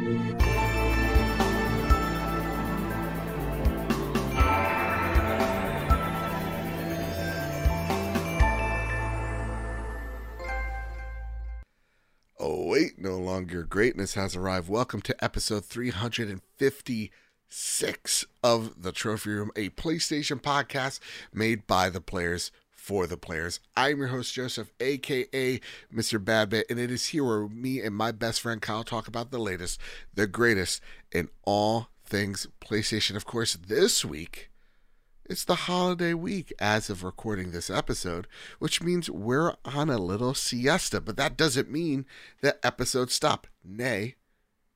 Oh, wait, no longer greatness has arrived. Welcome to episode 356 of The Trophy Room, a PlayStation podcast made by the players for the players. I'm your host, Joseph, aka Mr. Badbit, and it is here where me and my best friend Kyle talk about the latest, the greatest in all things PlayStation. Of course, this week, it's the holiday week as of recording this episode, which means we're on a little siesta, but that doesn't mean that episodes stop. Nay,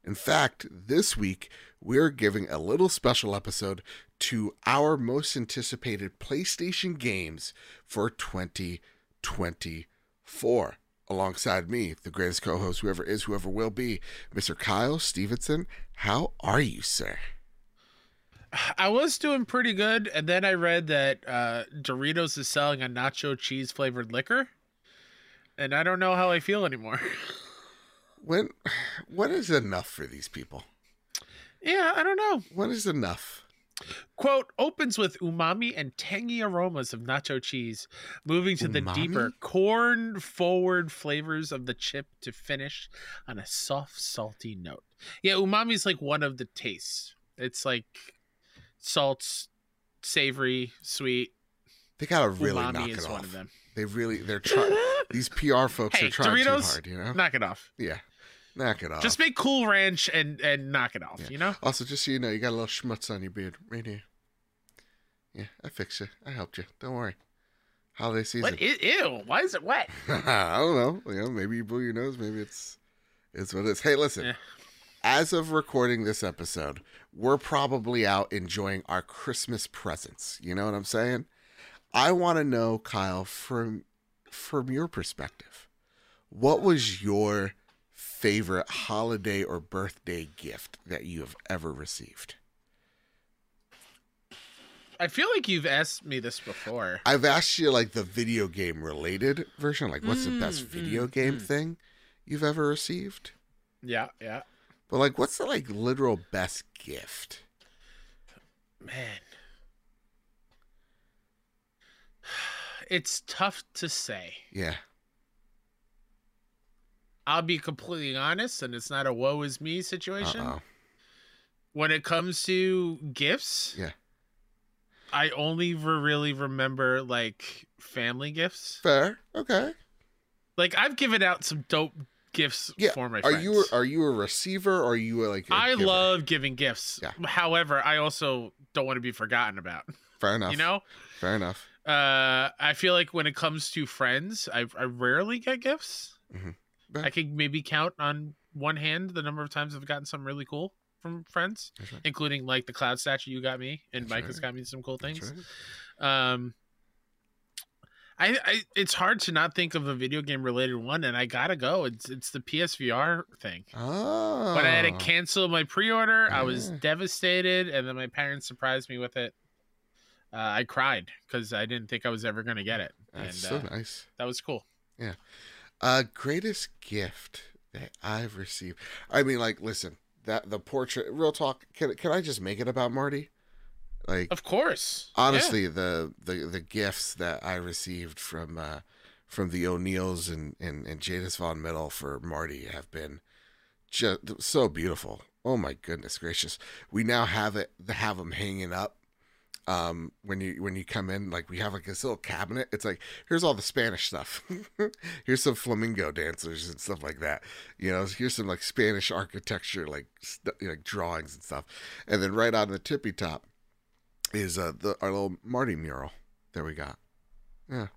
in fact, this week we're giving a little special episode to our most anticipated PlayStation games for 2024. Alongside me, the greatest co host, whoever is, whoever will be, Mr. Kyle Stevenson. How are you, sir? I was doing pretty good, and then I read that uh, Doritos is selling a nacho cheese flavored liquor, and I don't know how I feel anymore. When, what is enough for these people? yeah, I don't know. What is enough? Quote opens with umami and tangy aromas of nacho cheese, moving to the deeper corn forward flavors of the chip to finish on a soft, salty note. Yeah, umami is like one of the tastes. It's like salts, savory, sweet. They gotta really umami knock it one off. of them. They really, they're trying. these PR folks Hey, are trying too Doritos, hard, you know. Knock it off. Yeah, knock it off. Just make Cool Ranch and and knock it off. Yeah. You know. also, just so you know, you got a little schmutz on your beard right here. Yeah, I fixed you. I helped you. Don't worry. Holiday season. What? Ew, ew, Why is it wet? I don't know. You know, maybe you blew your nose. Maybe it's it's what it is. Hey, listen. Yeah. As of recording this episode, we're probably out enjoying our Christmas presents. You know what I'm saying? I want to know, Kyle, from from your perspective, what was your favorite holiday or birthday gift that you have ever received? I feel like you've asked me this before. I've asked you like the video game related version, like what's the best Mm, video mm, game mm. thing you've ever received? Yeah, yeah. But like, what's the like literal best gift? Man. It's tough to say. Yeah, I'll be completely honest, and it's not a woe is me situation. oh, When it comes to gifts, Yeah. I only re- really remember like family gifts. fair, okay. Like I've given out some dope gifts Yeah, for my Are friends. you are you a receiver or are you a, like? I I love giving gifts. Yeah. However, I also don't want to be forgotten about. Fair enough. You know, fair enough. uh, I feel like when it comes to friends, I, I rarely get gifts. I could maybe count on one hand the number of times I've gotten something really cool from friends, right. including like the cloud statue you got me, and That's Mike has got me some cool That's things. right. Um, I, I it's hard to not think of a video game related one, and I gotta go. It's it's the PSVR thing. Oh, When I had to cancel my pre-order, I was devastated, and then my parents surprised me with it. Uh, I cried because I didn't think I was ever gonna get it, That's and so uh, nice. that was cool. Uh, greatest gift that I've received. I mean, like, listen, that the portrait. Real talk. Can can I just make it about Marty? Like, Of course, Yeah. honestly the, the the gifts that i received from uh from the o'neills and and, and jadis von middle for marty have been just so beautiful oh my goodness gracious we now have it have them hanging up um when you when you come in like we have like this little cabinet it's like here's all the spanish stuff here's some flamingo dancers and stuff like that you know here's some like spanish architecture like st- like drawings and stuff and then right on the tippy top is uh the our little Marty mural that we got. Yeah,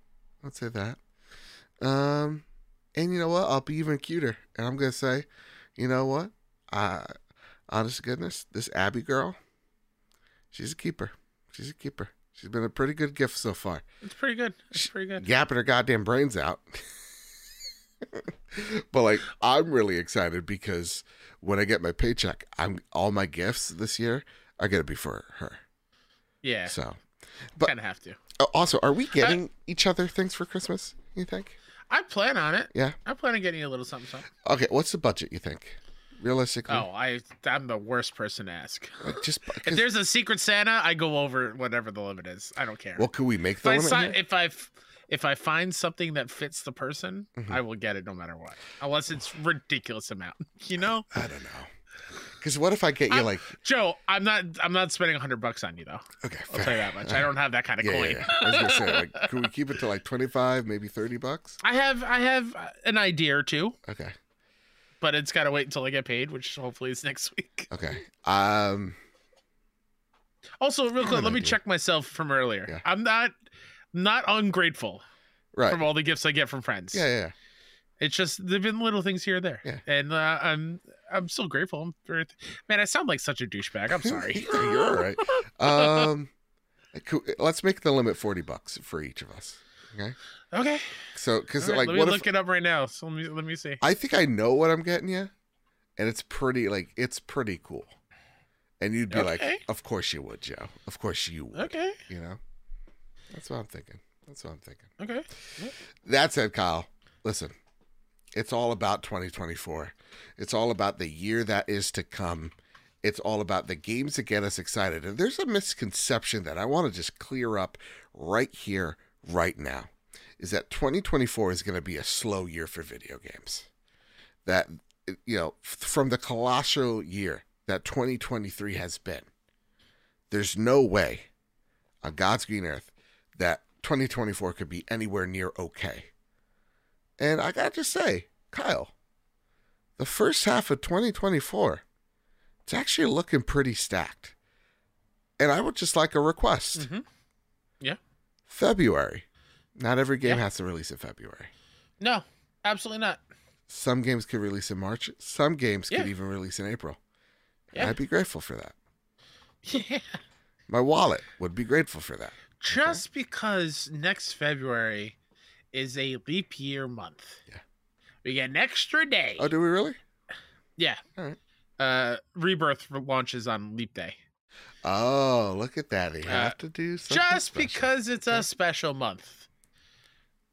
I'd say that. Um, and you know what? I'll be even cuter, and I'm gonna say, you know what? I, honest goodness, this Abby girl, she's a keeper. She's a keeper. She's been a pretty good gift so far. it's pretty good. It's pretty good. Yapping her goddamn brains out. but like, I'm really excited because when I get my paycheck, I'm all my gifts this year are gonna be for her. Yeah, So, but- kind of have to. Oh, also, are we getting each other things for Christmas? You think? I plan on it. Yeah. I plan on getting you a little something. something. Okay. What's the budget? You think? Realistically? Oh, I I'm the worst person to ask. Like, just If there's a secret Santa, I go over whatever the limit is. I don't care. well, could we make if the I limit? si- if I if I find something that fits the person, Mhm. I will get it no matter what, unless it's ridiculous amount. You know, I don't know. Because what if I get you I- like Joe, I'm not I'm not spending hundred bucks on you though. okay? I'll tell you that much. I don't have that kind of Yeah, coin. yeah, yeah. I was gonna say like, could we keep it to like twenty five, maybe thirty bucks? I have I have an idea or two, Okay, but it's got to wait until I get paid, which hopefully is next week. okay. Um, Also, real quick, let me check myself from earlier. Yeah. I'm not not ungrateful right. from all the gifts I get from friends. Yeah, yeah. It's just there've been little things here or there, Yeah. and uh, I'm I'm still grateful. I'm very, man, I sound like such a douchebag. I'm sorry. You're all right. Um, let's make the limit forty bucks for each of us. Okay. okay, So, because right, like, let me what look if it up right now. So let me let me see. I think I know what I'm getting you, and it's pretty like it's pretty cool, and you'd be like, of course you would, Joe. Of course you would. Okay, You know. That's what I'm thinking. That's what I'm thinking. okay. That said, Kyle, listen, it's all about 2024. It's all about the year that is to come. It's all about the games that get us excited. And there's a misconception that I want to just clear up right here, right now, is that 2024 is going to be a slow year for video games. That, you know, from the colossal year that 2023 has been, there's no way on God's green earth that 2024 could be anywhere near okay. And I got to say, Kyle, the first half of 2024, it's actually looking pretty stacked. And I would just like a request. Mhm. Yeah. February. Not every game Yeah. has to release in February. No, absolutely not. Some games could release in March. Some games could even release in April. Yeah. I'd be grateful for that. Yeah. My wallet would be grateful for that. Just because next February is a leap year month. Yeah. We get an extra day. Oh, do we really? yeah. All right. Uh, Rebirth launches on leap day. Oh, look at that. They Uh, have to do something Just special. because it's a special month.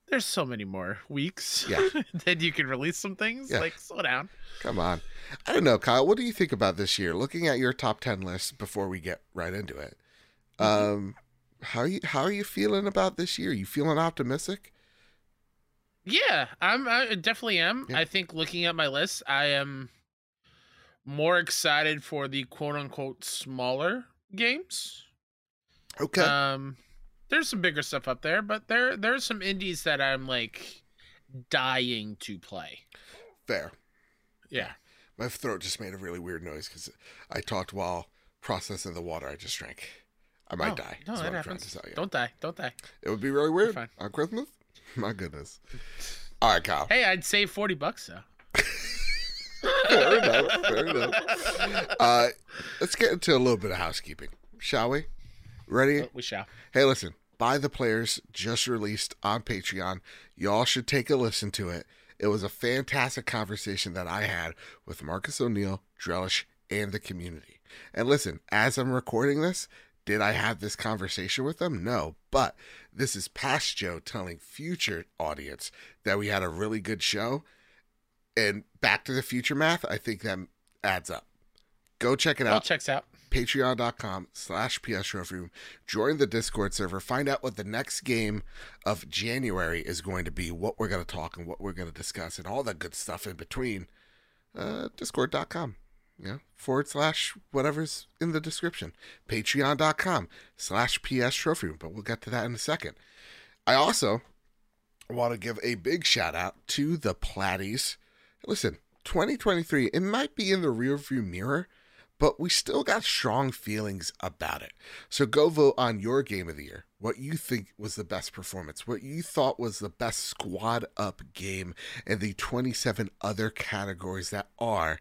There's so many more weeks Yeah. that you can release some things. Yeah. Like, slow down. Come on. I don't know, Kyle. What do you think about this year? Looking at your top ten list before we get right into it. Mm-hmm. Um how you how are you feeling about this year? You feeling optimistic? Yeah, I'm. I definitely am. Yeah. I think looking at my list, I am more excited for the quote unquote smaller games. Okay. Um, there's some bigger stuff up there, but there there's some indies that I'm like dying to play. Fair. Yeah. My throat just made a really weird noise because I talked while processing the water I just drank. I might Oh, die. No, that happens. to tell you. Don't die. Don't die. It would be really weird on Christmas. My goodness. All right, Kyle. Hey, I'd save forty bucks though. fair enough. Fair enough. Uh, let's get into a little bit of housekeeping, shall we? Ready? We shall. Hey, listen, By the Players just released on Patreon. Y'all should take a listen to it. It was a fantastic conversation that I had with Marcus O'Neill, Drellish, and the community. And listen, as I'm recording this, did I have this conversation with them? No, but this is past Joe telling future audience that we had a really good show. And Back to the Future math, I think that adds up. Go check it out. checks out. patreon.com slash ps trophy room. Join the discord server. Find out what the next game of january is going to be what we're going to talk and what we're going to discuss and all that good stuff in between. Uh discord.com yeah forward slash whatever's in the description. Patreon.com slash ps trophy room but we'll get to that in a second. I also want to give a big shout out to the platties listen 2023 it might be in the rearview mirror but we still got strong feelings about it. So go vote on your game of the year. What you think was the best performance, what you thought was the best squad up game, and the 27 other categories that are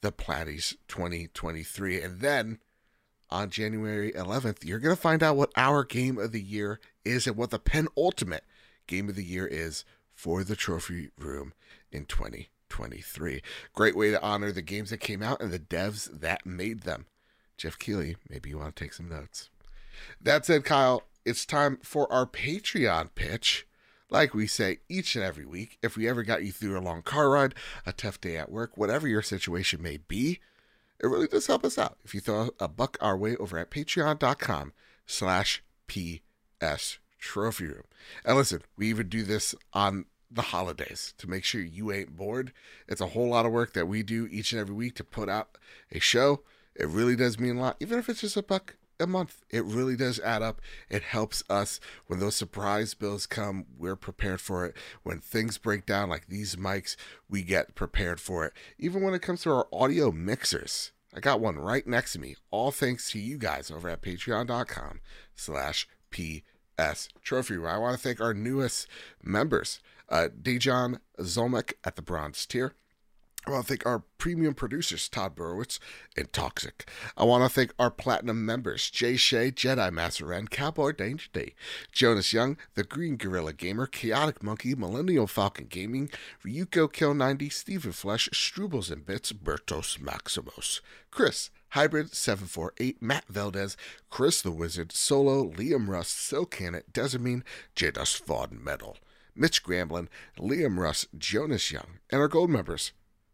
the Platties 2023. And then on January 11th, you're going to find out what our game of the year is and what the penultimate game of the year is for the trophy room in 2023. 23. Great way to honor the games that came out and the devs that made them. Geoff Keighley, maybe you want to take some notes. That said, Kyle, it's time for our Patreon pitch. Like we say each and every week, if we ever got you through a long car ride, a tough day at work, whatever your situation may be, it really does help us out if you throw a buck our way over at patreon.com slash ps trophy room. And listen, we even do this on the holidays to make sure you ain't bored. It's a whole lot of work that we do each and every week to put out a show. It really does mean a lot, even if it's just a buck a month. It really does add up. It helps us when those surprise bills come. We're prepared for it. When things break down like these mics, we get prepared for it. Even when it comes to our audio mixers, I got one right next to me. All thanks to you guys over at patreon.com slash PS Trophy Room. I want to thank our newest members, uh, Dejan Zolmek at the bronze tier. I want to thank our premium producers, Todd Burowitz and Toxic. I want to thank our platinum members, Jay Shea, Jedi Master Ren, Cowboy Danger Day, Jonas Young, The Green Gorilla Gamer, Chaotic Monkey, Millennial Falcon Gaming, Ryuko Kill 90, Stephen Flesh, Strubles and Bits, Bertos Maximus, Chris, Hybrid 748, Matt Valdez, Chris the Wizard, Solo, Liam Rust, Silcanet, Desamine, Jadas Vaughn Metal, Mitch Gramblin, Liam Russ, Jonas Young, and our gold members,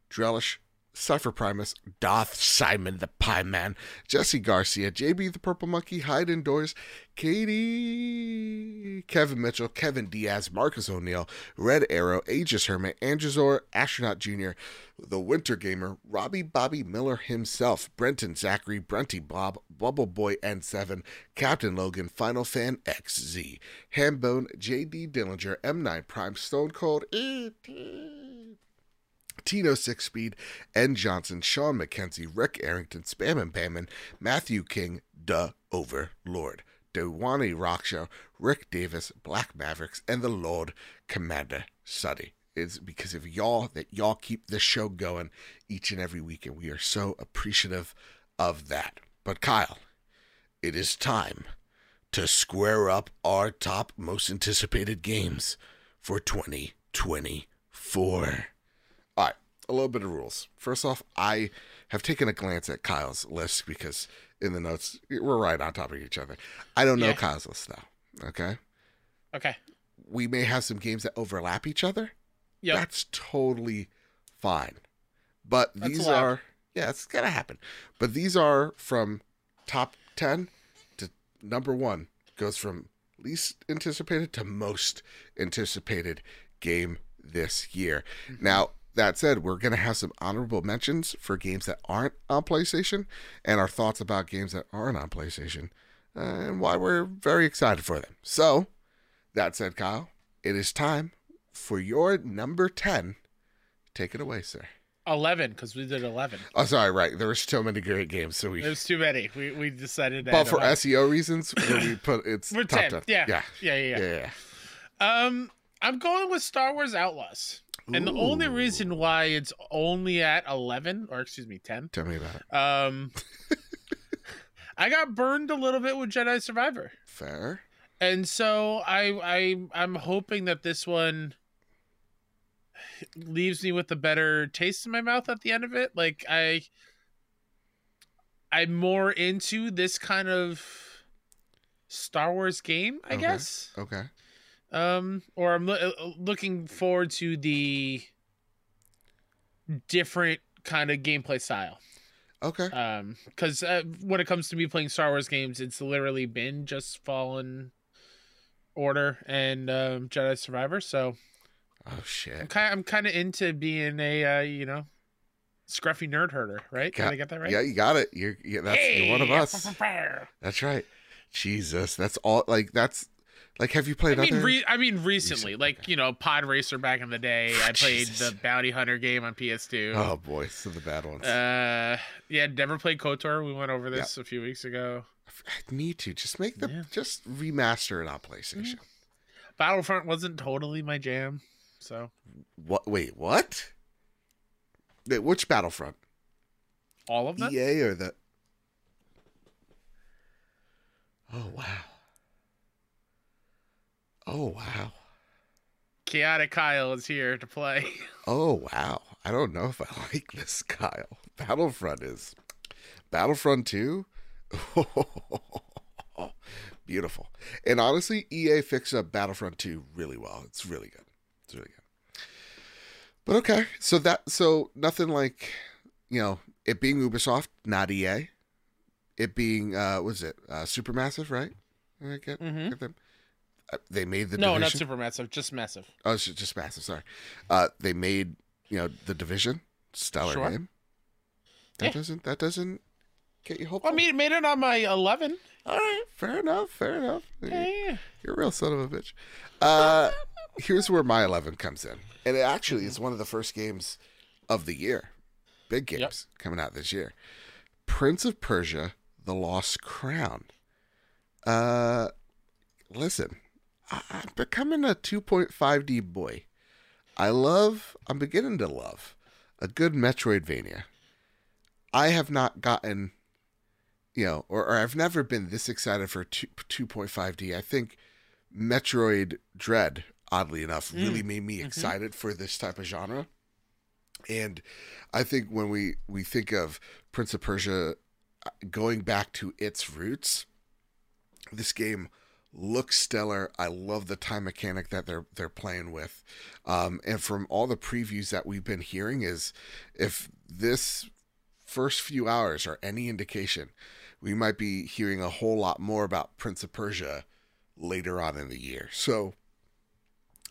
Drellish, Cypher Primus, Doth Simon the Pie Man, Jesse Garcia, JB the Purple Monkey, Hyde Indoors, Katie, Kevin Mitchell, Kevin Diaz, Marcus O'Neill, Red Arrow, Aegis Hermit, Androzor, Astronaut Jr., The Winter Gamer, Robbie Bobby Miller himself, Brenton Zachary, Brenty Bob, Bubble Boy N7, Captain Logan, Final Fan XZ, Hambone, JD Dillinger, M9 Prime, Stone Cold, E.T. Tino Six Speed, N. Johnson, Sean McKenzie, Rick Arrington, Spam and Bamman, Matthew King, Duh Overlord, Dewani Rockshow, Rick Davis, Black Mavericks, and the Lord Commander Suddy. It's because of y'all that y'all keep this show going each and every week, and we are so appreciative of that. But Kyle, it is time to square up our top most anticipated games for 2024. All right, a little bit of rules. First off, I have taken a glance at Kyle's list because in the notes we're right on top of each other. I don't know Yeah. Kyle's list though. Okay, Okay. we may have some games that overlap each other. Yeah. That's totally fine. But That's these allowed. are yeah, it's gonna happen. But these are from top ten to number one goes from least anticipated to most anticipated game this year. Mm-hmm. Now that said, we're gonna have some honorable mentions for games that aren't on PlayStation, and our thoughts about games that aren't on PlayStation, uh, and why we're very excited for them. So, that said, Kyle, it is time for your number 10. Take it away, sir. 11, because we did 11. Oh, sorry, right. There were so many great games, so we. There's too many. We, we decided to But for. SEO reasons, we put it's We're top 10. 10. Yeah. Yeah. Yeah, yeah, Yeah. yeah. yeah. Um, I'm going with Star Wars Outlaws. And the only reason why it's only at 11, or excuse me, 10, Tell me about it. um, I got burned a little bit with Jedi Survivor. Fair. and so I I I'm hoping that this one leaves me with a better taste in my mouth at the end of it. Like I I'm more into this kind of Star Wars game, I Okay. guess. Okay. Um or I'm loo- uh, looking forward to the different kind of gameplay style Okay. um because uh, when it comes to me playing star wars games it's literally been just fallen order and um jedi survivor so Oh, i'm shit. kind i'm kind of into being a uh you know scruffy nerd herder right did Got- i get that right Yeah, you got it. You're, yeah, that's you're one of us. That's right. Jesus. That's all. Like, that's. Like, have you played I mean, other. re- I mean, recently, Recent, like okay. you know, Pod Racer back in the day. I played the Bounty Hunter game on PS2. oh, boy. So the bad ones. Uh, yeah, never played Kotor. We went over this a few weeks ago. I need to. Just make the. Yeah. Just remaster it on PlayStation. Battlefront wasn't totally my jam, so What? Wait, what? Wait, which Battlefront? all of them. EA or the? Oh wow. Oh wow. Chaotic Kyle is here to play. Oh wow. I don't know if I like this, Kyle. Battlefront is Battlefront 2. beautiful. And honestly, EA fixed up Battlefront 2 really well. It's really good. It's really good. But okay, so that so nothing like you know it being Ubisoft, not EA. It being uh, was it uh, Supermassive, right? I get, Mhm. get them. Uh, they made the no, not super massive, just massive. Oh, just massive. Sorry. Uh, they made you know the division stellar Sure. game. That Yeah. doesn't that doesn't get you hopeful. I mean, it made it on my 11. all right, fair enough, fair enough. Yeah, yeah. You're a real son of a bitch. Uh, here's where my 11 comes in, and it actually is one of the first games of the year, big games Yep. coming out this year. Prince of Persia: The Lost Crown. Uh, listen, I- I'm becoming a 2.5D boy. I love. I'm beginning to love a good Metroidvania. I have not gotten, you know, or, or I've never been this excited for two, 2.5D. I think Metroid Dread, oddly enough, really made me excited for this type of genre. And I think when we, we think of Prince of Persia uh, going back to its roots, this game looks stellar. I love the time mechanic that they're they're playing with, um, and from all the previews that we've been hearing, is if this first few hours are any indication, we might be hearing a whole lot more about Prince of Persia later on in the year. So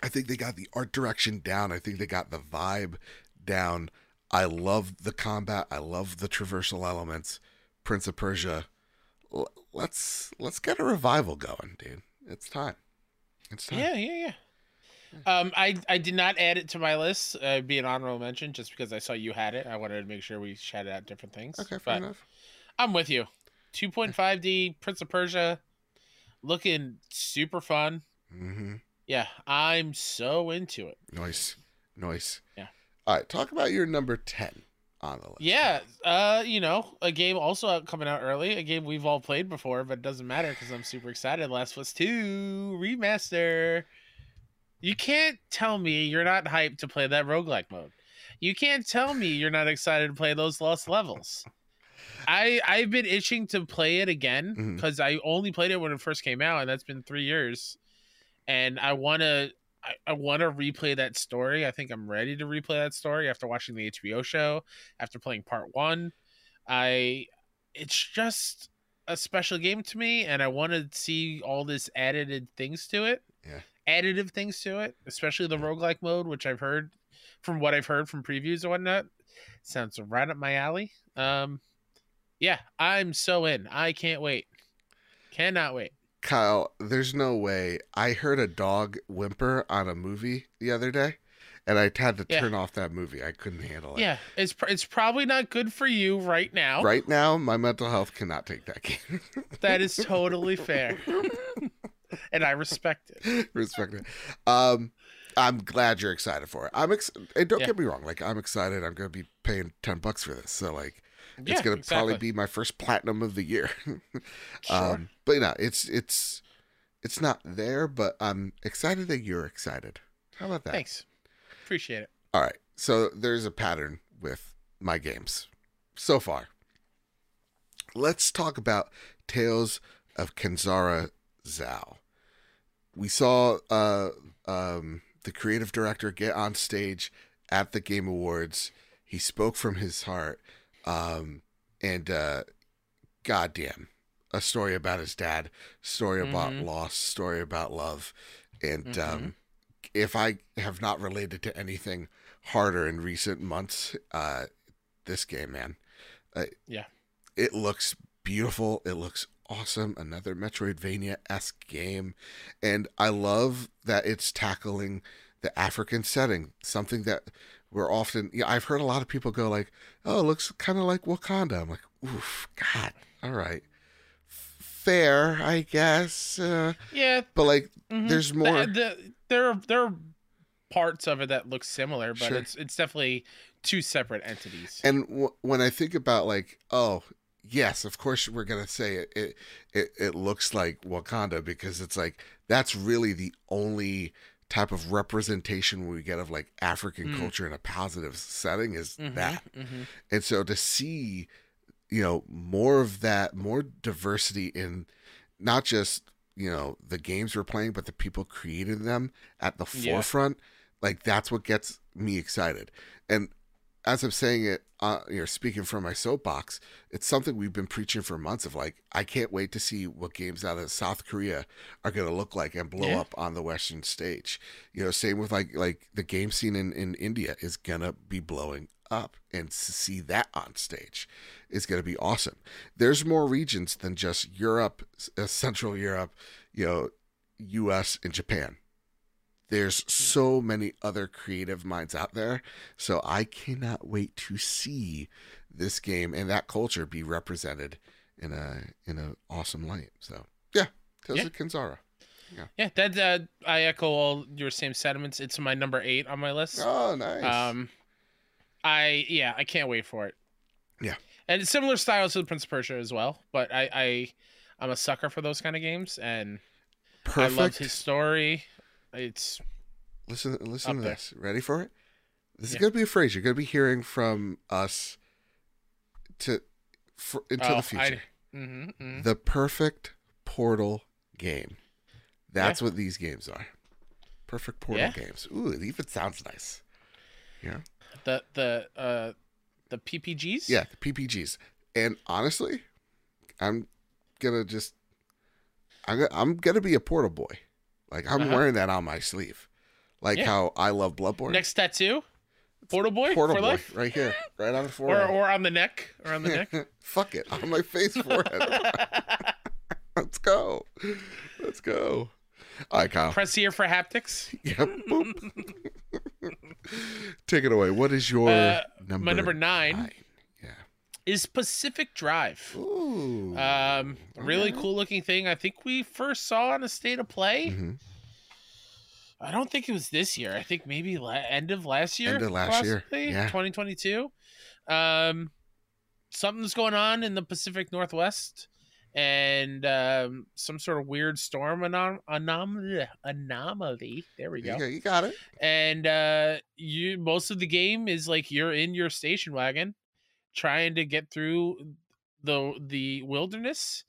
I think they got the art direction down. I think they got the vibe down. I love the combat. I love the traversal elements. Prince of Persia. Let's let's get a revival going, dude. It's time. It's time. Yeah, yeah, yeah. Um, I I did not add it to my list. Uh, be an honorable mention just because I saw you had it. I wanted to make sure we shouted out different things. Okay, fair enough. I'm with you. 2.5D Prince of Persia, looking super fun. Mm-hmm. Yeah, I'm so into it. Nice, nice. Yeah. All right, talk about your number ten on the list. Yeah, uh, you know, a game also out, coming out early, a game we've all played before, but it doesn't matter because I'm super excited. Last of Us 2 remaster. You can't tell me you're not hyped to play that roguelike mode. You can't tell me you're not excited to play those lost levels. I I've been itching to play it again because I only played it when it first came out, and that's been three years. And I wanna I, I wanna replay that story. I think I'm ready to replay that story after watching the HBO show, after playing part one. I it's just a special game to me, and I want to see all this added things to it. Yeah. Additive things to it, especially the roguelike mode, which I've heard from what I've heard from previews and whatnot. Sounds right up my alley. Um yeah, I'm so in. I can't wait. Cannot wait. Kyle, there's no way. I heard a dog whimper on a movie the other day, and I had to Yeah. turn off that movie. I couldn't handle it. Yeah, it's pr- it's probably not good for you right now. Right now, my mental health cannot take that game. That is totally fair. and I respect it. Respect it. Um, I'm glad you're excited for it. I'm ex- and don't Yeah. get me wrong. Like I'm excited. I'm gonna be paying ten bucks for this. So like, it's gonna probably be my first platinum of the year. Sure. Um, but you know, it's it's it's not there. But I'm excited that you're excited. How about that? Thanks. Appreciate it. All right. So there's a pattern with my games so far. Let's talk about Tales of Kenzera Zau. We saw uh, um, the creative director get on stage at the Game Awards. He spoke from his heart. Um, and uh, goddamn, a story about his dad, story about Mhm. loss, story about love. And Mhm. um, if I have not related to anything harder in recent months, uh, this game, man. Uh, Yeah. It looks beautiful. It looks awesome. Another Metroidvania esque game. And I love that it's tackling the African setting, something that we're often, yeah, I've heard a lot of people go like, oh, it looks kind of like Wakanda. I'm like, oof, God, all right. Fair, I guess. Uh, Yeah. but like, mhm. there's The- more. the- there are there are parts of it that look similar, but Sure. it's it's definitely two separate entities. And w- when I think about like, oh, yes, of course we're gonna say it, it it it looks like Wakanda because it's like that's really the only type of representation we get of like African Mm. culture in a positive setting is Mhm, that. mhm. And so to see, you know, more of that, more diversity in not just you know the games we're playing, but the people creating them at the Yeah. forefront. Like that's what gets me excited. And as I'm saying it, uh, you know, speaking from my soapbox, it's something we've been preaching for months. Of like, I can't wait to see what games out of South Korea are going to look like and blow Yeah. up on the Western stage. You know, same with like like the game scene in in India is gonna be blowing up, and to see that on stage is gonna be awesome. There's more regions than just Europe, uh, Central Europe, you know, U.S. and Japan there's so many other creative minds out there so i cannot wait to see this game and that culture be represented in a in a awesome light so yeah Tales Yeah. of Kenzera. Yeah, that uh, I echo all your same sentiments. It's my number eight on my list. oh nice Um, I yeah, I can't wait for it. Yeah. and it's similar styles to the Prince of Persia as well. But I I I'm a sucker for those kind of games, and perfect I love his story. It's listen listen to there. this ready for it this is going to be a phrase you're going to be hearing from us to for, into oh, the future I, hmm hmm the perfect portal game that's what these games are perfect portal Yeah. games ooh it even sounds nice Yeah. The the uh the PPGs. Yeah, the PPGs. And honestly, I'm gonna just I'm gonna, I'm gonna be a portal boy. Like I'm Uh-huh. wearing that on my sleeve. Like Yeah. how I love Bloodborne. Next tattoo, Portal Boy portal boy life, right here, right on the or forehead. or on the neck, or on the neck. Fuck it, on my face forehead. Let's go. Let's go. All right, Kyle. Press here for haptics. Yep. boop. Take it away. What is your Uh, number? My number nine nine? Is Pacific Drive. Ooh. Um, really Okay. cool looking thing. I think we first saw on a state of play. Mhm. I don't think it was this year. I think maybe la- end of last year. End of last year, yeah. 2022. Um, something's going on in the Pacific Northwest, and um, some sort of weird storm anom- anom- anomaly. There we go. Yeah, you got it. and uh you most of the game is like you're in your station wagon trying to get through the the wilderness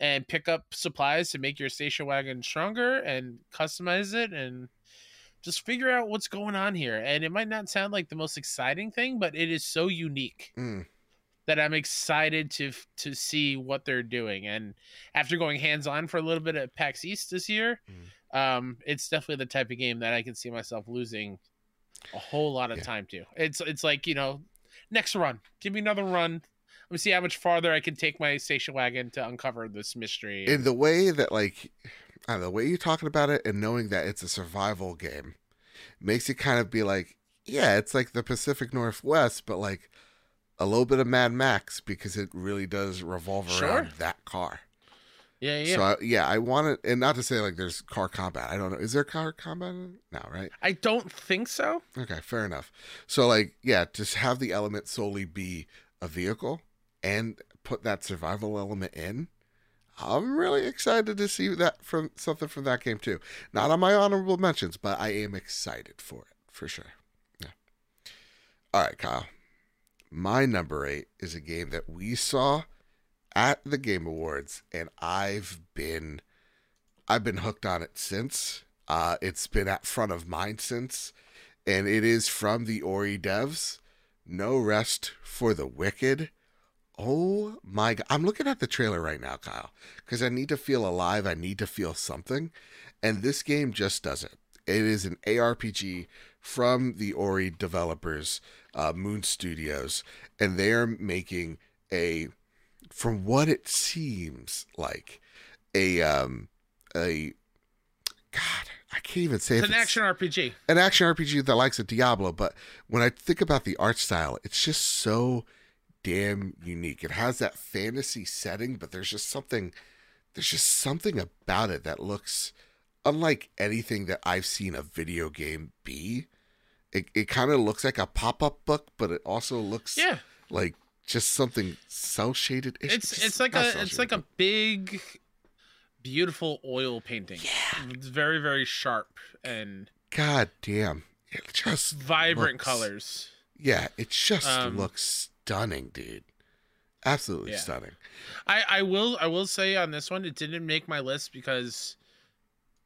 and pick up supplies to make your station wagon stronger and customize it and just figure out what's going on here and it might not sound like the most exciting thing but it is so unique Mm. that I'm excited to to see what they're doing. And after going hands on for a little bit at PAX East this year, Mm. um, it's definitely the type of game that I can see myself losing a whole lot of Yeah. time to. It's it's like you know, next run, give me another run. Let me see how much farther I can take my station wagon to uncover this mystery. in the way that like I don't know, the way you're talking about it and knowing that it's a survival game makes it kind of be like yeah it's like the pacific northwest but like a little bit of mad max because it really does revolve Sure. around that car yeah, yeah. so I, yeah i want it and not to say like there's car combat. I don't know. Is there car combat in it? no right? I don't think so. okay fair enough. So like yeah just have the element solely be a vehicle and put that survival element in. I'm really excited to see that from something from that game too. Not on my honorable mentions but i am excited for it for sure. Yeah. All right kyle. My number eight is a game that we saw at the game awards and i've been i've been hooked on it since uh it's been at front of mind since and it is from the Ori devs. No rest for the wicked. Oh my god! I'm looking at the trailer right now, Kyle, because I need to feel alive. I need to feel something, and this game just does it. It is an ARPG from the Ori developers, uh, Moon Studios, and they are making a, from what it seems like, a um a, God, I can't even say It's an action RPG. an action RPG that likes a Diablo, but when I think about the art style, it's just so damn unique. It has that fantasy setting, but there's just something there's just something about it that looks unlike anything that I've seen a video game be. It it kind of looks like a pop-up book, but it also looks Yeah, like just something cell shaded. it's it's like a it's like a big, beautiful oil painting. yeah. It's very very sharp and God damn. It just vibrant looks- colors. Yeah, it just Um, looks stunning, dude. Absolutely Yeah. stunning. I, I will I will say on this one it didn't make my list because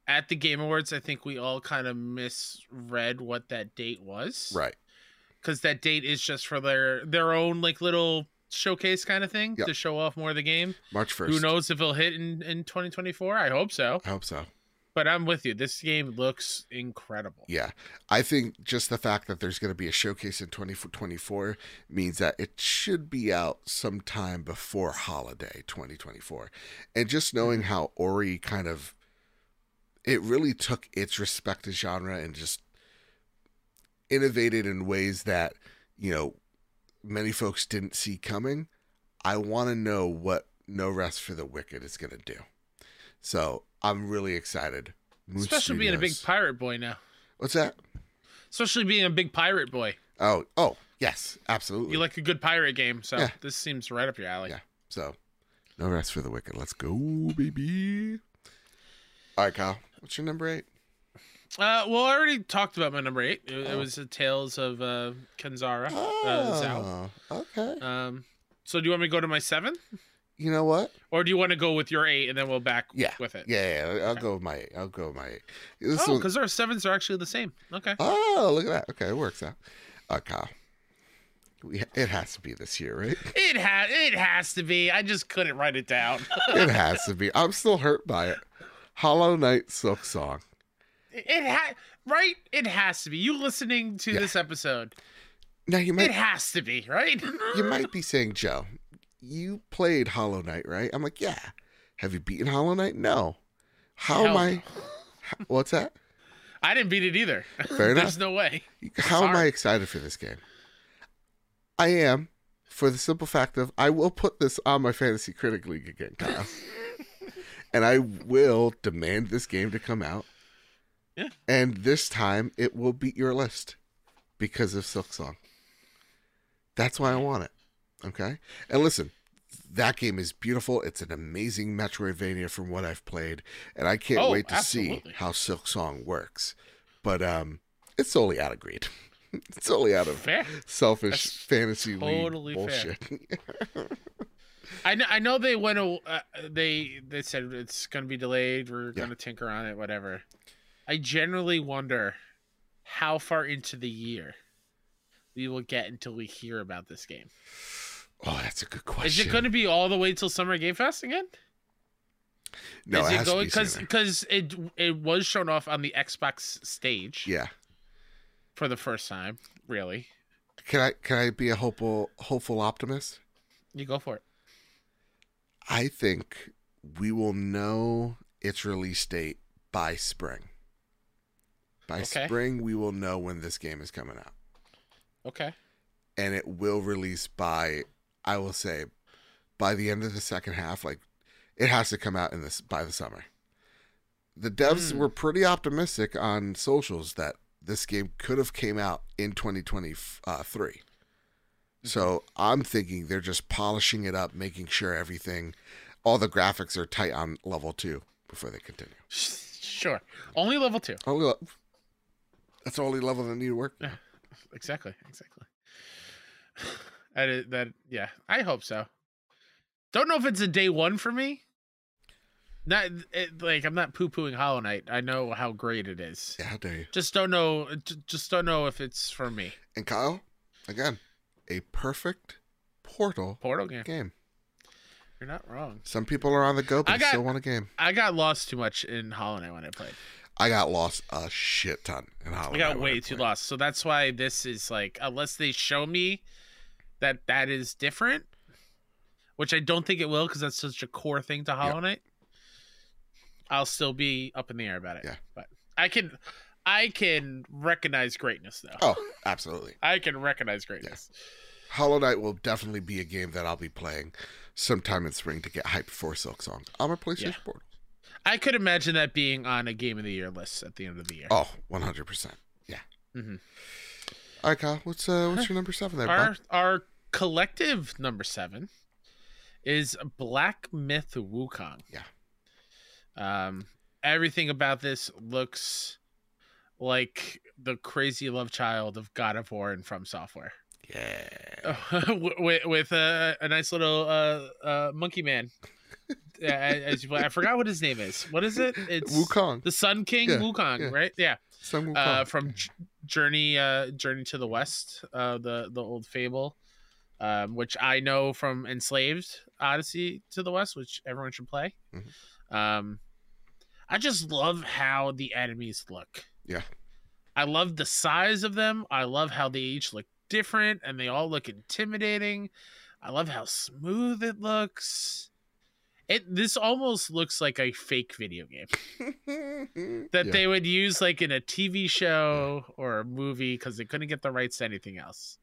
at the Game Awards I think we all kind of misread what that date was. Right. Because that date is just for their their own like little showcase kind of thing Yep. to show off more of the game. March 1st. Who knows if it'll hit in, in 2024? I hope so. I hope so. But I'm with you. This game looks incredible. Yeah. I think just the fact that there's going to be a showcase in 2024 means that it should be out sometime before holiday 2024. And just knowing Mm-hmm. how Ori kind of it really took its respective genre and just innovated in ways that, you know, many folks didn't see coming. I want to know what No Rest for the Wicked is going to do. So, I'm really excited. Moon Especially being a big pirate boy now. What's that? Especially being a big pirate boy. Oh, oh, yes, absolutely. You like a good pirate game, so Yeah. this seems right up your alley. Yeah. so, no rest for the wicked. Let's go, baby. All right, Kyle. What's your number eight? Uh, well, I already talked about my number eight. It, it Oh. was the Tales of uh, Kenzera. Uh, Oh, okay. Um, so do you want me to go to my seven, You know what? or do you want to go with your eight and then we'll back Yeah. with it? Yeah, yeah, I'll go with my eight. I'll go with my eight. This Oh, one- because our sevens are actually the same. Okay. oh, look at that. Okay, it works out. Okay. We, it has to be this year, right? It has it has to be. I just couldn't write it down. it has to be. I'm still hurt by it. Hollow Knight Silksong. It ha- right. It has to be. You listening to Yeah. this episode? Now you might It has to be right. you might be saying, Joe, you played Hollow Knight, right? I'm like, yeah. Have you beaten Hollow Knight? No. How am I? no. h- What's that? I didn't beat it either. Fair enough. There's no way. How am I excited for this game? I am, for the simple fact of I will put this on my fantasy critic league again, Kyle, and I will demand this game to come out. Yeah. And this time it will beat your list because of Silksong. That's why I want it. Okay. And listen, that game is beautiful. It's an amazing Metroidvania from what I've played, and I can't Oh, wait to see how Silksong works. But um, it's solely out of greed. it's solely out of Fair. selfish That's fantasy totally bullshit. I know, I know they went. Uh, they they said it's going to be delayed. We're Yeah. going to tinker on it. Whatever. I generally wonder how far into the year we will get until we hear about this game. oh, that's a good question. Is it going to be all the way till Summer Game Fest again? No, Is it it going because because it it was shown off on the Xbox stage Yeah. for the first time. Really, Can I can I be a hopeful hopeful optimist? you go for it. I think we will know its release date by spring. By Okay. spring, we will know when this game is coming out, Okay. and it will release by I will say by the end of the second half. Like it has to come out in this by the summer. The devs Hmm. were pretty optimistic on socials that this game could have came out in 2023. So I'm thinking they're just polishing it up, making sure everything, all the graphics are tight on level two before they continue. Sure. Only level two. Only le- that's the only level that need to work. Exactly. Exactly. That is, that yeah. I hope so. Don't know if it's a day one for me. Not it, like I'm not poo pooing Hollow Knight. I know how great it is. Yeah, how dare you? Just don't know. Just don't know if it's for me. And Kyle, again, a perfect Portal Portal game. game. You're not wrong. Some people are on the go, but I got- still want a game. I got lost too much in Hollow Knight when I played. I got lost a shit ton in Hollow Knight. I got way too lost. So that's why this is like, unless they show me that that is different, which I don't think it will because that's such a core thing to Hollow Knight. I'll still be up in the air about it. Yeah. but I can, I can recognize greatness though. Oh, absolutely. I can recognize greatness. Hollow Knight will definitely be a game that I'll be playing sometime in spring to get hyped for Silksong on my PlayStation Yeah. Portal. I could imagine that being on a game of the year list at the end of the year. Oh, 100%. Yeah. Mhm. All right, Kyle. What's uh, what's your number seven there, our our collective number seven is Black Myth Wukong. Yeah. Um, everything about this looks like the crazy love child of God of War and FromSoftware. Yeah. with with a, a nice little uh, uh, monkey man. Uh, as you play, I forgot what his name is. What is it? It's Wukong. the Sun King Yeah, Wukong, yeah. right? Yeah. Sun Wukong. Uh, from J- Journey uh, Journey to the West, uh, the the old fable, um, which I know from Enslaved Odyssey to the West, which everyone should play. Mhm. Um, I just love how the enemies look. Yeah. I love the size of them. I love how they each look different and they all look intimidating. I love how smooth it looks. It this almost looks like a fake video game that Yeah. they would use like in a TV show or a movie because they couldn't get the rights to anything else.